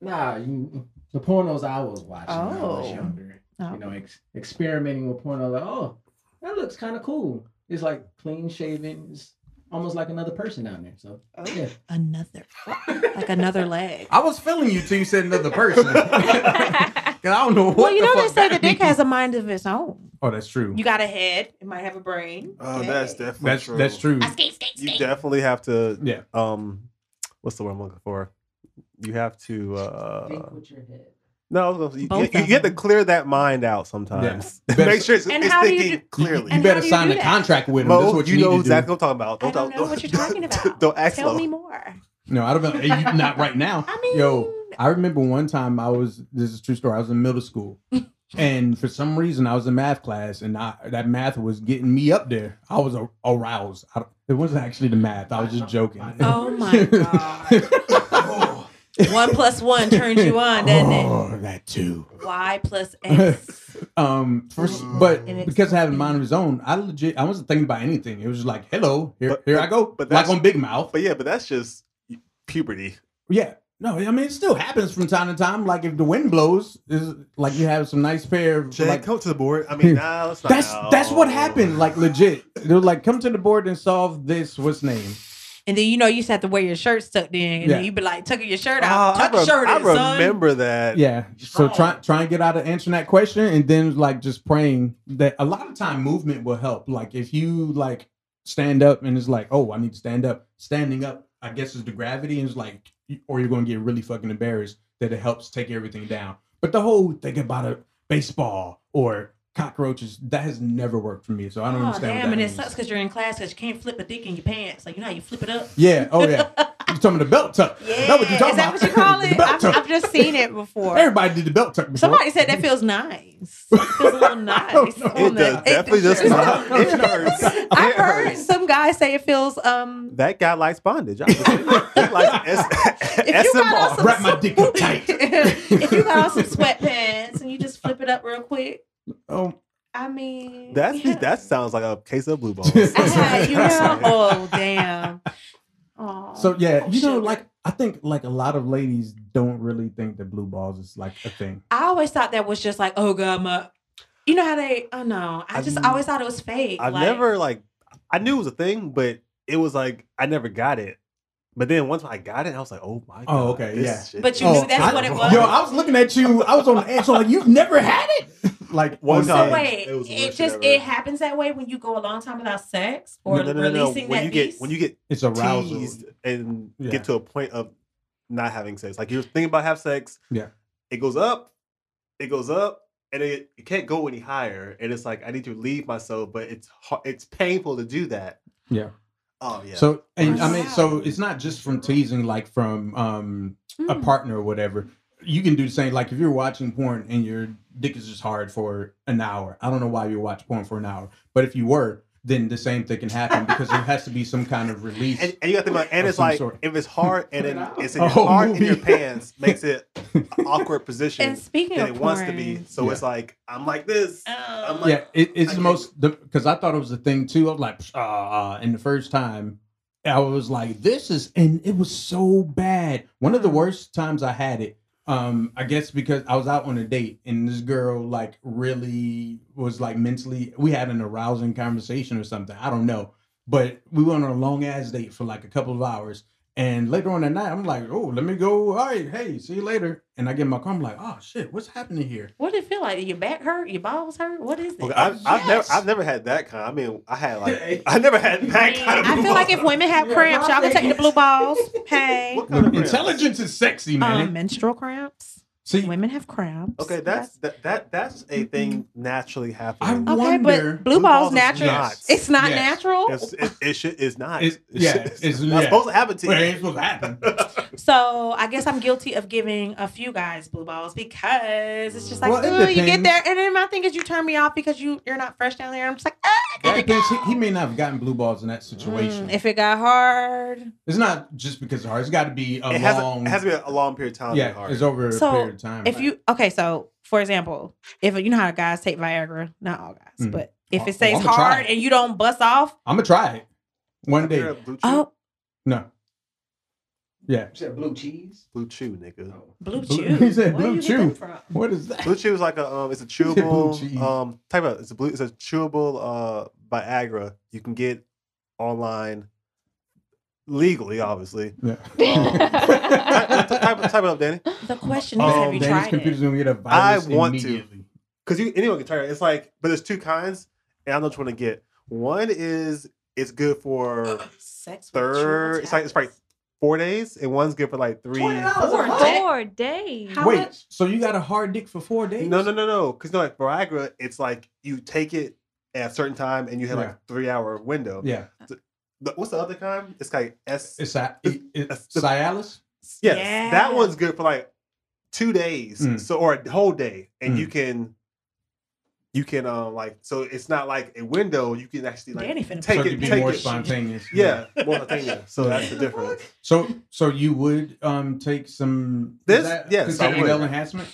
Nah, you, the pornos I was watching when I was Oh. younger. Oh. You know, ex- experimenting with porno. Like, oh, that looks kind of cool. It's like clean shaven. It's almost like another person down there. So Oh. yeah. Another, like another leg. I was feeling you till you said another person. 'Cause I don't know what. well, you the know they say the dick means. has a mind of its own. Oh, that's true. You got a head. It might have a brain. Oh, that's definitely That's true. that's true. I skate, skate, You definitely have to. Yeah. Um, what's the word I'm looking for? You have to. uh Think with your head. No, I was gonna- you, you, you have to clear that mind out sometimes. Yeah. Make sure it's, And it's how do you thinking do- clearly. You And better how do you sign do a contract with him. That's what you you, know need to exactly do. what I'm talking about. I Don't, don't know what you're talking about. don't ask Tell Mo. me more. No, I don't know. Not right now. I mean, Yo, I remember one time I was. This is a true story. I was in middle school, and for some reason I was in math class, and I, that math was getting me up there. I was a, aroused. I, it wasn't actually the math. I was just joking. Oh my God. one plus one turns you on, doesn't it? Oh, that too. Y plus X. um, first, but because I had a mind of his own, I legit I wasn't thinking about anything. It was just like, hello, here, But- here but- I go, but like that's- on Big Mouth. But yeah, but that's just puberty. Yeah. No, I mean it still happens from time to time. Like if the wind blows, is like you have some nice pair of Jay, like come to the board. I mean, nah, let's not. that's that's what happened. Like legit. They were like, come to the board and solve this. What's name? And then you know you used to have to wear your shirt tucked in, and Yeah. then you be like tucking your shirt Oh, out. I, Tuck your rem- shirt I in, son. remember that. Yeah. So Oh. try try and get out of answering that question and then like just praying that a lot of time movement will help. Like if you like stand up and it's like, oh, I need to stand up. Standing up, I guess is the gravity and it's like or you're gonna get really fucking embarrassed that it helps take everything down. But the whole thing about a baseball or cockroaches, that has never worked for me. So I don't Oh understand. damn! what And that it sucks because you're in class because you can't flip a dick in your pants. Like you know how you flip it up. Yeah, oh yeah. You talking about the belt tuck. Yeah, That's what you're talking is that about. what you call The it? belt I've, tuck. I've just seen it before. Everybody did the belt tuck before. Somebody said that feels nice. It feels a little nice. on It the- does definitely does not. It hurts. I've heard hurts. some guys say it feels um. That guy likes bondage. obviously. he likes S- If you got on SMR. some, Wrap my dick up tight. if you got on some sweatpants and you just flip it up real quick, Oh, I mean, That's yeah. that sounds like a case of blue balls. Ah, you know, oh damn. Oh, So yeah, you know, like I think like a lot of ladies don't really think that blue balls is like a thing. I always thought that was just like, oh god, my. You know how they? Oh no, I I've just n- always thought it was fake. I've like, never like I knew it was a thing, but it was like I never got it. But then once I got it, I was like, oh my god. Oh, okay, this yeah. shit But you is knew that's I- what it was? Yo, I was looking at you. I was on the edge. So like, you've never had it. Like One on So time. set. wait, It was the it just shit it happens that way when you go a long time without sex or no, no, no, no, no. releasing When that you get when you get it's arousal. teased and Yeah. get to a point of not having sex. Like you're thinking about have sex. Yeah. It goes up, it goes up, and it, it can't go any higher. And it's like I need to relieve myself, but it's har- it's painful to do that. Yeah. Oh yeah. So and I mean, so it's not just from teasing, like from um a Mm. partner or whatever. You can do the same. Like if you're watching porn and your dick is just hard for an hour. I don't know why you watch porn for an hour, but if you were, then the same thing can happen because there has to be some kind of release. and, and you have to think about, and Of it's like sort. if it's hard and then it's in your whole heart in your pants makes it awkward position and speaking than of it wants to be. porn, So Yeah. it's like I'm like this. oh, I'm like- yeah, it, it's I the most because I thought it was a thing too. I was like, uh, uh, and the first time I was like, this is, and it was so bad. One of the worst times I had it um, I guess because I was out on a date and this girl like really was like mentally. We had an arousing conversation or something. I don't know, but we went on a long ass date for like a couple of hours. And later on that night, I'm like, oh, let me go. All right, hey, see you later. And I get in my car. I'm like, oh shit, what's happening here? What did it feel like? Your back hurt? Your balls hurt? What is it? Okay, I've, I've never I've never had that kind. I mean, I had like I never had that kind of. I feel like if women have Yeah, cramps, y'all can take the blue balls. Hey. What kind of? Intelligence is sexy, man. Um, menstrual cramps. See, Women have cramps. Okay, that's that, that that's a thing naturally happening. I Okay, wonder- but blue Blue balls balls natural. not. It's not Yes. natural. It's, it, it should is not. It's- It yeah, should- it's- not yeah. supposed to happen to Well, it you. ain't supposed to happen. So I guess I'm guilty of giving a few guys blue balls because it's just like, Well, it oh, you get there, and then my thing is you turn me off because you you're not fresh down there. I'm just like, ah, I That depends. He, he may not have gotten blue balls in that situation. Mm, if it got hard, it's not just because it's hard. It's got to be a it has, long. a, it has to be a long period of time. yeah, hard. it's over a So, period time. if you okay, so for example, if you know how guys take Viagra, not all guys, Mm. but if Oh, it stays I'ma hard and you don't bust off, I'm gonna try it one day. heard of Blue Chew? oh, No. Yeah. You said blue cheese. Blue Chew, nigga. Oh. blue Blue- chew. he said blue you chew. from? What is that? Blue Chew is like a um, it's a said blue chewable cheese. um type of it's a blue it's a chewable uh Viagra you can get online legally, obviously. Yeah. Um, type, type, type it up, Danny. The question is, Oh, have you Danny's tried computer's it? gonna get a I virus want to. Because anyone can try it. It's like, but there's two kinds, and I know which one to get. One is it's good for Sex with third. It's like it's probably four days, and one's good for like three. Four days. Four days. How Wait, much? so you got a hard dick for four days? No, no, no, no. Because no, like Viagra, it's like you take it at a certain time, and you have like Yeah. a three hour window. Yeah, The- what's the other kind? It's like S. it's a, it, it's the- Cialis. Yes, Yeah. that one's good for like two days, Mm. so or a whole day, and Mm. you can, you can um like so it's not like a window. You can actually like Danny take so it, to be take more it. spontaneous. Yeah, more spontaneous. So that's the difference. So, so you would um take some is This- that yes, I would. male enhancement?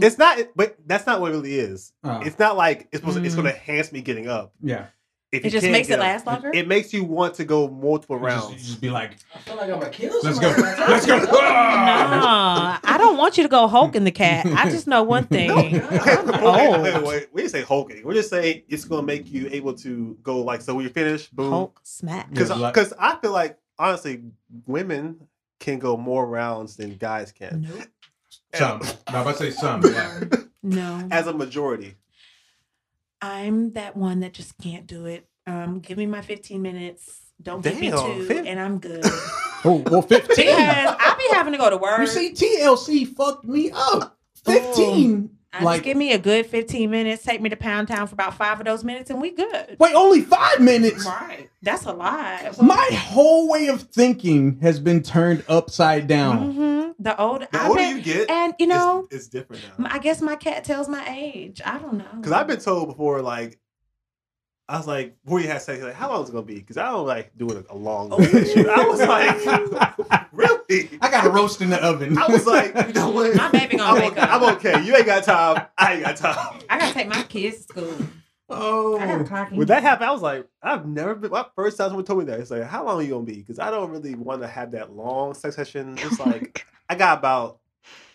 It's not, but that's not what it really is. Uh, It's not like it's supposed. To, it's Mm. going to enhance me getting up. yeah. If It you just can't makes it get up. last longer. It makes you want to go multiple You just, rounds. you just be like, I feel like I'm gonna kill let's go, by the time let's go. I get ah. Nah, I don't want you to go Hulk in the cat. I just know one thing. Okay, I'm wait, old. wait, wait. We didn't say hulking. We're just saying it's going to make you able to go like so when you're finished, boom. Hulk smack. Yeah, Because like- I feel like honestly, women can go more rounds than guys can. Nope. Some. No, if I say some, yeah. No. As a majority. I'm that one that just can't do it. Um, give me my 15 minutes. Don't give me Damn, two, fif- and I'm good. Oh, well, 15. because I be having to go to work. You see, TLC fucked me up. 15. I like, just give me a good 15 minutes. Take me to Pound Town for about five of those minutes, and we good. wait, only five minutes? Right. That's a lot. My whole way of thinking has been turned upside down. Mhm. The old, The I older bet- you get, and you know, it's, it's different now. I guess my cat tells my age. I don't know. Because I've been told before, like, I was like, before you had sex, like, how long is it gonna be? Because I don't like doing a long Oh. I was like, really? I got a roast in the oven. I was like, you know what? My baby gonna I'm, wake okay. up. I'm okay. You ain't got time. I ain't got time. I gotta take my kids to school. Oh. clock in. When that happened, I was like, I've never been. My first time someone told me that, it's like, how long are you gonna be? Because I don't really want to have that long sex session. It's like, I got about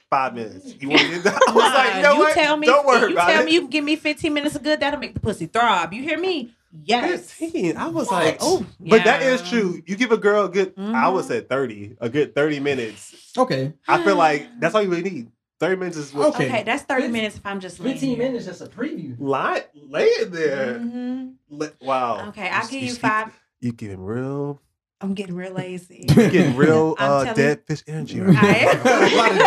five minutes. You want to get that? I was Nah, like, you know you what? tell me. Don't worry you about tell it. me you can give me 15 minutes of good. That'll make the pussy throb. You hear me? Yes. 15. I was What? like, Oh, But that is true. You give a girl a good, I would Mhm. say 30, a good 30 minutes. Okay. I feel like that's all you really need. 30 minutes is what Okay. Okay, that's 30 Fif- minutes if I'm just 15 here. minutes just a preview. lie, lay it there. Mhm. Li- Wow. Okay, I'll give you speak- five. You getting real, I'm getting real lazy. you getting real uh, telling- dead fish energy. right I am. a lot of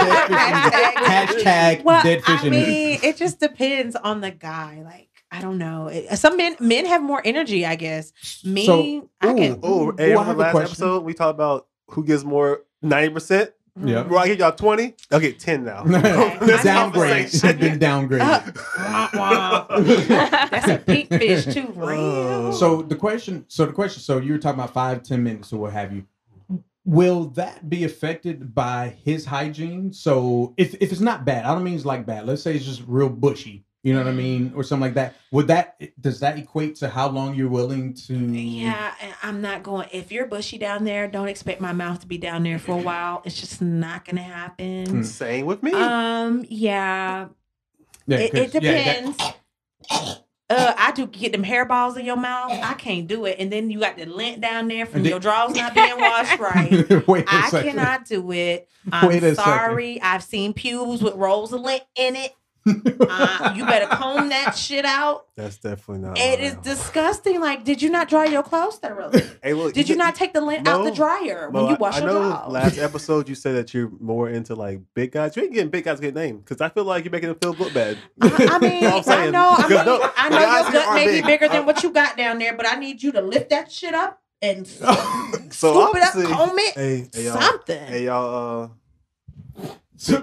dead fish. Hashtag well, dead fish I in mean, it just depends on the guy. Like, I don't know. It- some men men have more energy, I guess. Me, So, I ooh, can. Oh, Ooh, hey, I remember have a last question. episode we talked about who gives more 90%? Yeah. Bro, I give y'all 20. I'll get 10 now. Okay. Downgrade. It's conversation. been downgraded. Uh, wah, wah. That's a pink fish too. Real. Oh. So the question, so the question, so you were talking about five, ten minutes or what have you. Will that be affected by his hygiene? So if if it's not bad, I don't mean it's like bad. Let's say it's just real bushy. You know what I mean, or something like that. Would that does that equate to how long you're willing to? Yeah, I'm not going. If you're bushy down there, don't expect my mouth to be down there for a while. It's just not gonna happen. Mm. Same with me. Um, yeah, Yeah, it, 'cause- it yeah, that- depends. uh, I do get them hairballs in your mouth. I can't do it, and then you got the lint down there from then- your drawers not being washed right. Wait a I second. cannot do it. I'm Wait a second. sorry. I've seen pubes with rolls of lint in it. Uh, you better comb that shit out. That's definitely not. It is disgusting. Like, did you not dry your clothes thoroughly? Hey, look. Did you know- not take the lint out the No. dryer when you wash I your know last episode you said that you're more into like big guys. You ain't getting big guys a good name because I feel like you're making them feel look bad. I, I mean, I'm I know, I, mean, no, I know your gut may be bigger than Uh, what you got down there, but I need you to lift that shit up and So scoop it up, comb it, hey, hey something. hey y'all, uh,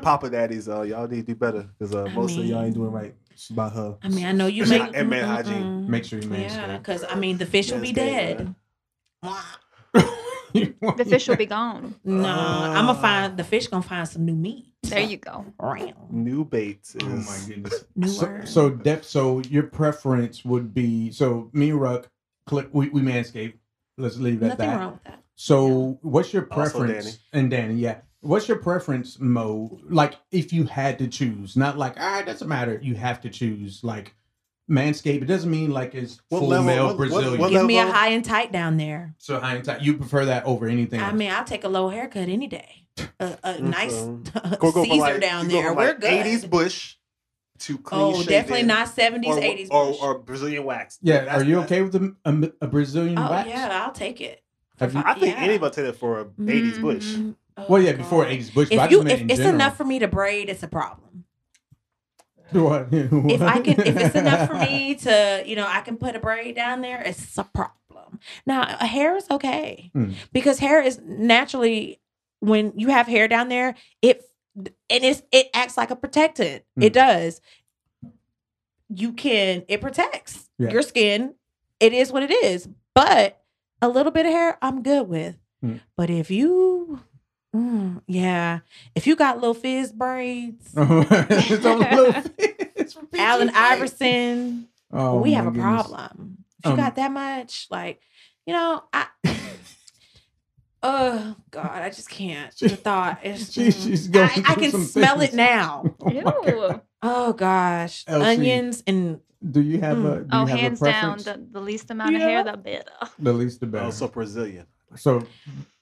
papa daddies, uh, y'all need to do better because uh, I most of y'all ain't doing right. It's about her. I mean, I know you And make man- and man hygiene. Mm-mm. Make sure you Yeah, because I mean, the fish will be Manscaped, dead. The fish will be gone. No, I'm Ah. gonna find the fish. Gonna find some new meat. There you go. New baits is. Oh my goodness. New so, word. so depth. So your preference would be so me Ruck, click. We, we manscape. Let's leave it at Nothing that. wrong with that. So what's your Also preference? Danny. And Danny, yeah. What's your preference, Mo? Like if you had to choose, not like ah, it doesn't matter. You have to choose. Like manscape. It doesn't mean like it's What full level- male what- what- Brazilian. what Give me a high and tight down there. so high and tight. You prefer that over anything? I else? mean, I'll take a low haircut any day. A, a mm-hmm. nice Go, go Caesar like, down you go there. We're like good. 80s bush to clean oh, shaven definitely not 70s, or, 80s. or, bush. or Brazilian wax. yeah. That's- Are you okay with a, a, um, a Brazilian oh, wax? yeah, I'll take it. Have you- I think Yeah. anybody take that for a 80s bush. Mm-hmm. Oh, Well, yeah, before God. '80s bush. but I If just you, if it's general. enough for me to braid, it's a problem. What? if I can, if it's enough for me to, you know, I can put a braid down there, it's a problem. Now, a hair is okay Mm. because hair is naturally when you have hair down there, it and it's it acts like a protectant. It Mm. does. You can it protects Yeah. your skin. It is what it is, but a little bit of hair, I'm good with. Mm. But if you, mm, yeah, if you got little fizz braids, it's on a little it's from Allen PG. Iverson, Oh, we have a goodness. problem. If you Um, got that much, like, you know, I oh God, I just can't. The thought is She- she's going I, I can smell things. it now. Oh. Ew. Oh gosh. Elsie. Onions and Do you have a? Do Oh, you have hands a down, the, the least amount of hair, the better. The least the better. Oh, so Brazilian. So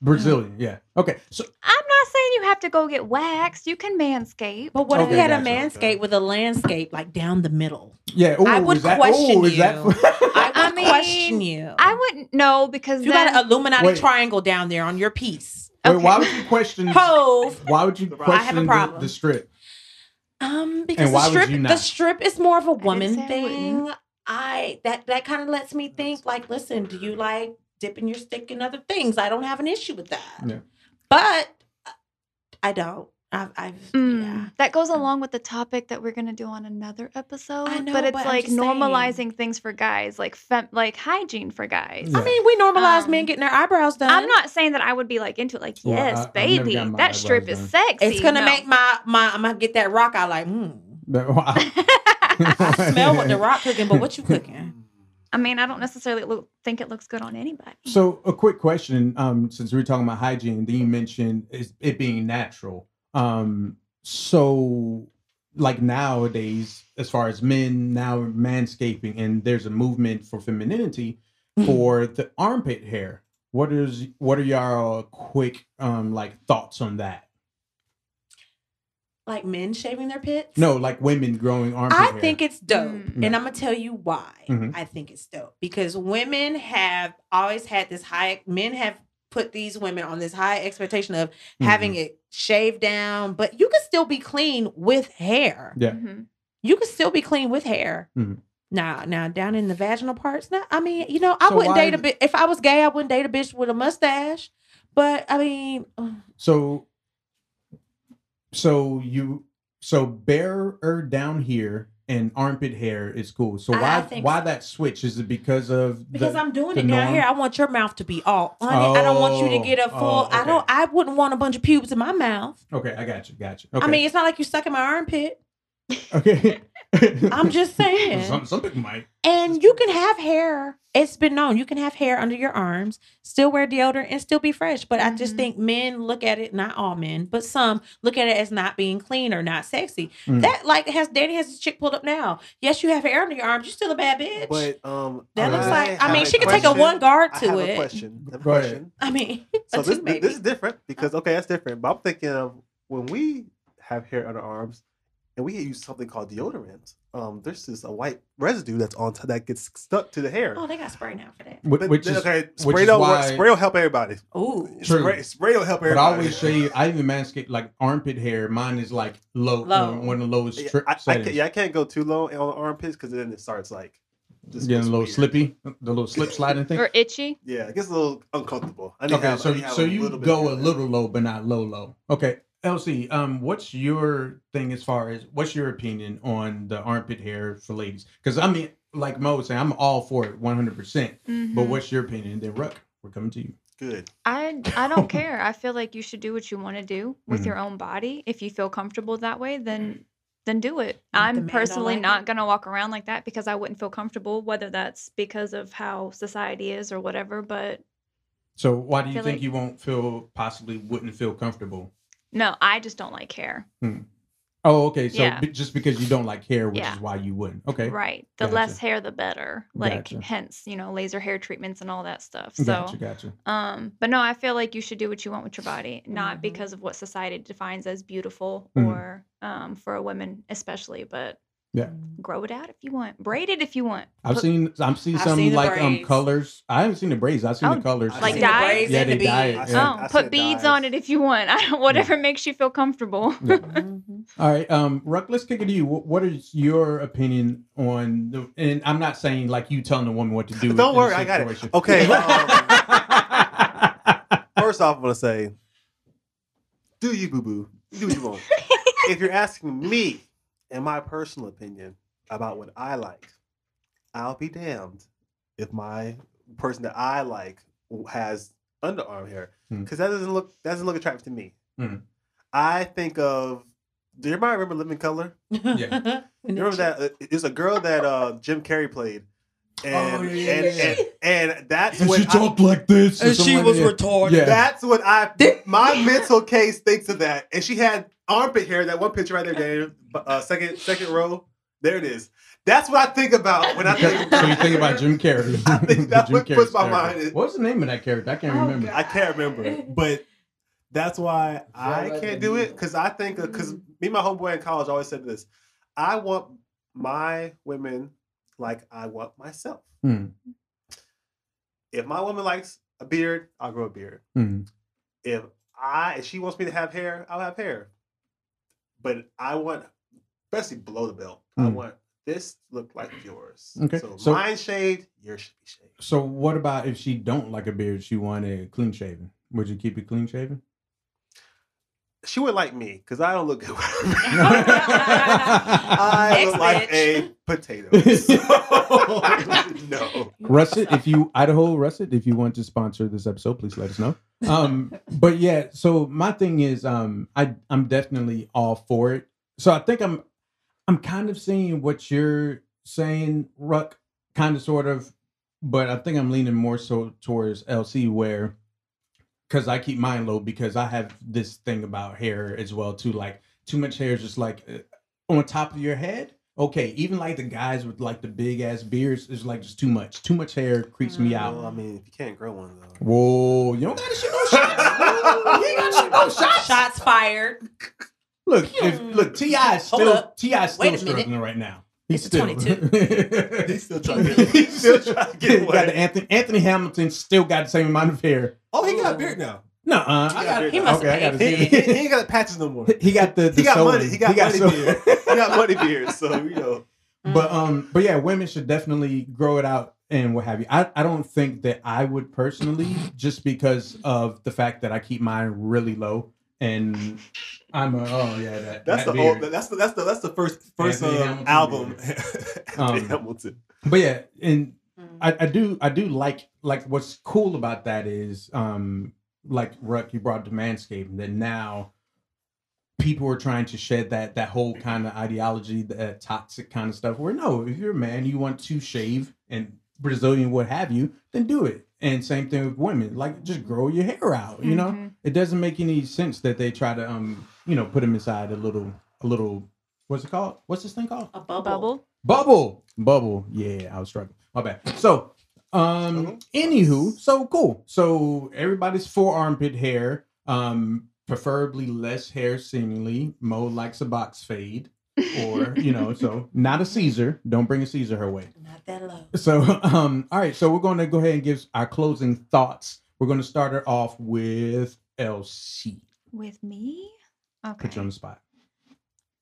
Brazilian, yeah. Okay, so I'm not saying you have to go get waxed. You can manscape. but what if Okay, we had a gotcha. manscape with a landscape like down the middle? yeah. Ooh, I would is that, question ooh, is that you. I I would mean, question you. I wouldn't know because you then, got an Illuminati Wait. triangle down there on your piece. Wait, why would you question? Hove. Why would you I have a question the, problem. the strip? Um, because why the would strip, you the strip is more of a woman say I thing. wouldn't. I that that kind of lets me think. Like, listen, do you like dipping your stick in other things? I don't have an issue with that. Yeah. But uh, I don't. I've, I've Mm, yeah. That goes along with the topic that we're gonna do on another episode. I know, but it's but I'm like just saying. normalizing things for guys, like fem- like hygiene for guys. Yeah. I mean, we normalize Um, men getting their eyebrows done. I'm not saying that I would be like into it, like Well, yes, I- baby, that strip eyebrows is done. sexy. It's gonna No. make my my. I'm gonna get that rock out. Like, hmm. I I smell what the rock cooking, but what you cooking? I mean, I don't necessarily look, think it looks good on anybody. So a quick question, um, since we were talking about hygiene, then you mentioned is it being natural. Um, so like nowadays, as far as men now manscaping, and there's a movement for femininity for the armpit hair. What is what are y'all quick um like thoughts on that? Like men shaving their pits? No, like women growing armpit I hair. think it's dope. Mm. And I'm going to tell you why Mhm. I think it's dope. Because women have always had this high, men have put these women on this high expectation of Mm-hmm. having it shaved down, but you can still be clean with hair. Yeah. Mhm. You can still be clean with hair. Mhm. Now, now down in the vaginal parts, now I mean, you know, I So wouldn't date a bitch if I was gay. I wouldn't date a bitch with a mustache. But I mean, So, so you, so barer down here and armpit hair is cool. So why, why so. that switch? Is it because of Because the, I'm doing it down norm? here. I want your mouth to be all on it. I don't want you to Oh, get a oh, full. oh, I don't. I wouldn't want a bunch of pubes in my mouth. Okay, I got you, got you. Okay, I mean, it's not like you're stuck in my armpit. okay. I'm just saying. Some, some people might. And you can have hair. It's been known you can have hair under your arms, still wear deodorant, and still be fresh. But I just Mhm. think men look at it, not all men, but some look at it as not being clean or not sexy. Mm. That like has Danny has his chick pulled up now. Yes, you have hair under your arms. You're still a bad bitch. But um, that looks I like I have mean she can take a one guard I to have it. a question. I have a Go ahead. question. I mean, So this, two this, maybe. this is different because okay, that's different. But I'm thinking of when we have hair under arms and we use something called deodorant. Um, there's this a white residue that's on t- that gets stuck to the hair. oh, they got spray now for that. But Which then, is, okay, which spray is don't work. why- Spray will help everybody. Ooh. True. Spray, spray will help everybody. but I everybody. always say, I even manscape like armpit hair. Mine is like low, Low. one- one of the lowest Yeah, tri- I, I can't, yeah, I can't go too low on the armpits because then it starts like just Getting a little weird. slippy, the little slip sliding thing. Or itchy. Yeah, it gets a little uncomfortable. I need to Okay, have- I so need to have so a you go a little low, but not low low. Okay, LC, um, what's your thing as far as what's your opinion on the armpit hair for ladies? Because I mean, like Mo was saying, I'm all for it, 100. percent But what's your opinion? Then Ruck, we're coming to you. Good. I I don't care. I feel like you should do what you want to do with Mhm. your own body. If you feel comfortable that way, then then do it. If I'm personally like not gonna walk around like that because I wouldn't feel comfortable, whether that's because of how society is or whatever. But So why do you think like- you won't feel possibly wouldn't feel comfortable? No, I just don't like hair. Oh, okay. So Yeah. be- just because you don't like hair, which Yeah. is why you wouldn't. Okay. Right. The Gotcha. less hair, the better. Like Gotcha. hence, you know, laser hair treatments and all that stuff. So, Gotcha. Gotcha. um, but no, I feel like you should do what you want with your body, not Mhm. because of what society defines as beautiful Mhm. or um for a woman especially, but Yeah. grow it out if you want, braid it if you want. I've Put- seen I've seen I've some seen the like um colors. I haven't seen the braids. I've seen Oh, the colors. Like seen the dye. Yeah, they the dye it, yeah. Oh, I put beads dyes. on it if you want. I don't, whatever makes you feel comfortable. Yeah. Mhm. All right, um, Ruck, let's kick it to you. What, what is your opinion on the? And I'm not saying like you telling the woman what to do. Don't worry, I got it. situation. Okay, First off, I'm gonna say, do you boo boo? Do what you want. if you're asking me, in my personal opinion, about what I like, I'll be damned if my person that I like has underarm hair Hmm. because that doesn't look that doesn't look attractive to me. Hmm. I think of. Do you remember remember Living Color? Yeah. And You remember that? Uh, there's a girl that uh, Jim Carrey played, and Oh, yeah, yeah, and, yeah, and and that's And what she I- talked like this, And she was like retarded. Yeah. That's what I my mental case thinks of that. And she had armpit hair. That one picture right there, Daniel. Uh, second second row. There it is. That's what I think about when I think. so you think about Jim Carrey? I think that's Jim what puts my character. mind in- What's the name of that character? I can't Oh, remember. God. I can't remember, but that's why I can't do it because I think because me and my homeboy in college always said this. I want my women like I want myself. Hmm. If my woman likes a beard, I'll grow a beard. Hmm. if I if she wants me to have hair, I'll have hair. But I want, especially below the belt, I Mm. want this to look like yours. Okay, So, so- mine shaved, yours should be shaved. So what about if she don't like a beard? She wanted clean shaven. Would you keep it clean shaven? She would like me because I don't look good. with her. Next I look like bitch. a potato. So, no. Russet, if you Idaho Russet, if you want to sponsor this episode, please let us know. Um, but yeah, so my thing is, um, I I'm definitely all for it. So I think I'm I'm kind of seeing what you're saying, Ruck, kind of sort of, but I think I'm leaning more so towards LC where because I keep mine low because I have this thing about hair as well too. Like too much hair is just like uh, on top of your head. Okay, even like the guys with like the big ass beards is like just too much. Too much hair creeps me out. Well, I mean, if you can't grow one though. Whoa, you don't gotta shoot no shots. you ain't gotta shoot no shots. Shots fired. Look, if look, Ti is still. Ti is still Wait a minute. struggling right now. He's It's a still 22. He's still trying to get, he's still trying to get got away. the Anthony Anthony Hamilton still got the same amount of hair. Oh, he got a beard now. No, uh, I got got. He must okay, have got He, he, he ain't got patches no more. He got the. the He got money. He got money sew- beard. He got money beard. So you know. But um, but yeah, women should definitely grow it out and what have you. I, I don't think that I would personally, just because of the fact that I keep mine really low and I'm a oh yeah that That's that the old. That's the that's the that's the first first um, album. Um, Hamilton. But yeah, and Mm. I, I do I do like like what's cool about that is um like Ruck you brought the manscaping that now people are trying to shed that that whole kind of ideology, that toxic kind of stuff. Where no, if you're a man, you want to shave and Brazilian, what have you, then do it. And same thing with women, like just grow your hair out. You know, Mhm. it doesn't make any sense that they try to um you know put him inside a little a little what's it called? What's this thing called? A bubble. Bubble. Bubble. Bubble. Yeah, I was struggling. My bad. So, um, anywho, so cool. So everybody's for armpit hair. Um, preferably less hair, seemingly. Mo likes a box fade, or you know, so not a Caesar. Don't bring a Caesar her way. Not that low. So, um, all right. So we're going to go ahead and give our closing thoughts. We're going to start it off with LC. With me? Put you on the spot.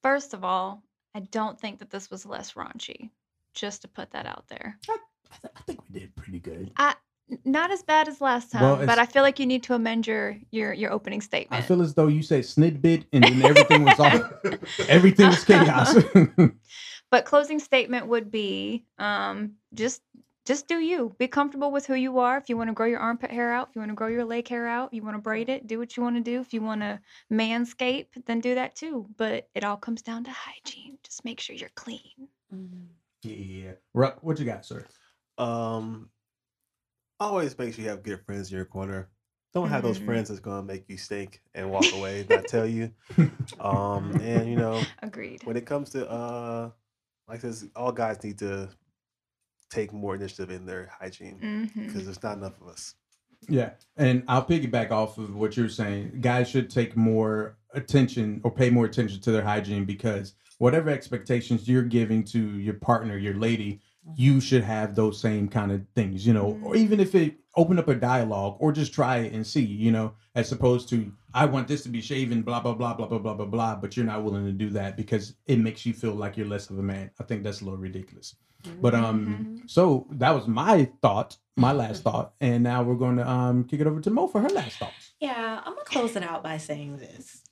First of all, I don't think that this was less raunchy. Just to put that out there. I, th- I think we did pretty good. N- Not as bad as last time, Well, but I feel like you need to amend your your your opening statement. I feel as though you said snidbit and then everything was off. Everything was chaos. but closing statement would be um just just do you be comfortable with who you are if you want to grow your armpit hair out if you want to grow your leg hair out you want to braid it do what you want to do if you want to manscape then do that too but it all comes down to hygiene just make sure you're clean Mm. yeah. Ruck, what you got, sir? Um, always make sure you have good friends in your corner. Don't have those Mhm. friends that's gonna make you stink and walk away, not tell you. Um, and you know, agreed when it comes to uh, like this, all guys need to take more initiative in their hygiene mm-hmm. because there's not enough of us. Yeah, and I'll piggyback off of what you're saying. Guys should take more attention or pay more attention to their hygiene because whatever expectations you're giving to your partner, your lady, you should have those same kind of things, you know, or mm-hmm. even if it open up a dialogue or just try it and see, you know, as opposed to I want this to be shaven, blah blah blah blah blah blah blah blah, but you're not willing to do that because it makes you feel like you're less of a man. I think that's a little ridiculous. But um, so that was my thought, my last thought, and now we're going to um kick it over to Mo for her last thoughts. Yeah, I'm gonna close it out by saying this.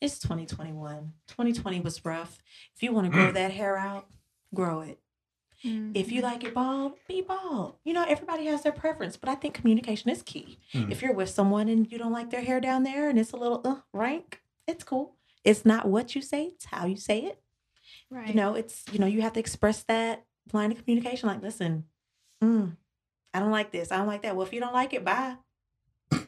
It's 2021. 2020 was rough. If you want to grow that hair out, grow it. If you like it bald, be bald. You know, everybody has their preference, but I think communication is key. Mhm. If you're with someone and you don't like their hair down there and it's a little uh, rank, it's cool. It's not what you say, it's how you say it. Right You know, it's, you know, you have to express that line of communication like, listen, mm, I don't like this. I don't like that. Well, if you don't like it, bye.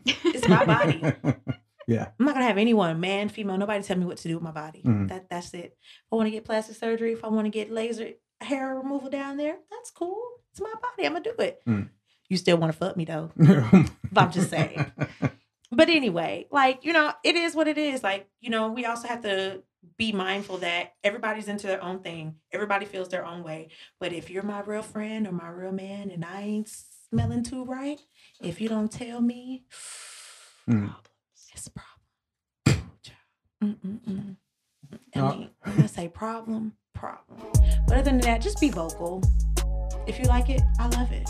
It's my body. yeah. I'm not gonna have anyone, man, female, nobody tell me what to do with my body. Mhm. That that's it. If I want to get plastic surgery, if I want to get laser hair removal down there, that's cool. It's my body. I'm gonna do it. Mm. You still want to fuck me though. But I'm just saying. But anyway, like, you know, it is what it is. Like, you know, we also have to be mindful that everybody's into their own thing. Everybody feels their own way. But if you're my real friend or my real man and I ain't smelling too right, if you don't tell me, Mm. it's a problem. Mm-mm-mm. I mean, when I say problem, problem. But other than that, just be vocal. If you like it, I love it.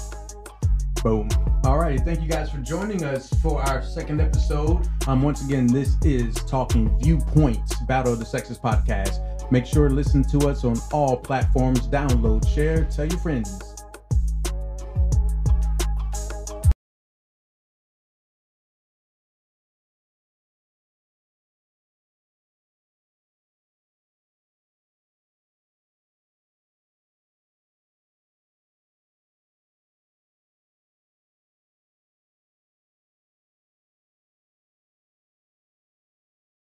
Boom. All right. Thank you guys for joining us for our second episode. Um, once again, this is Talking Viewpoints, Battle of the Sexes podcast. Make sure to listen to us on all platforms. Download, share, tell your friends.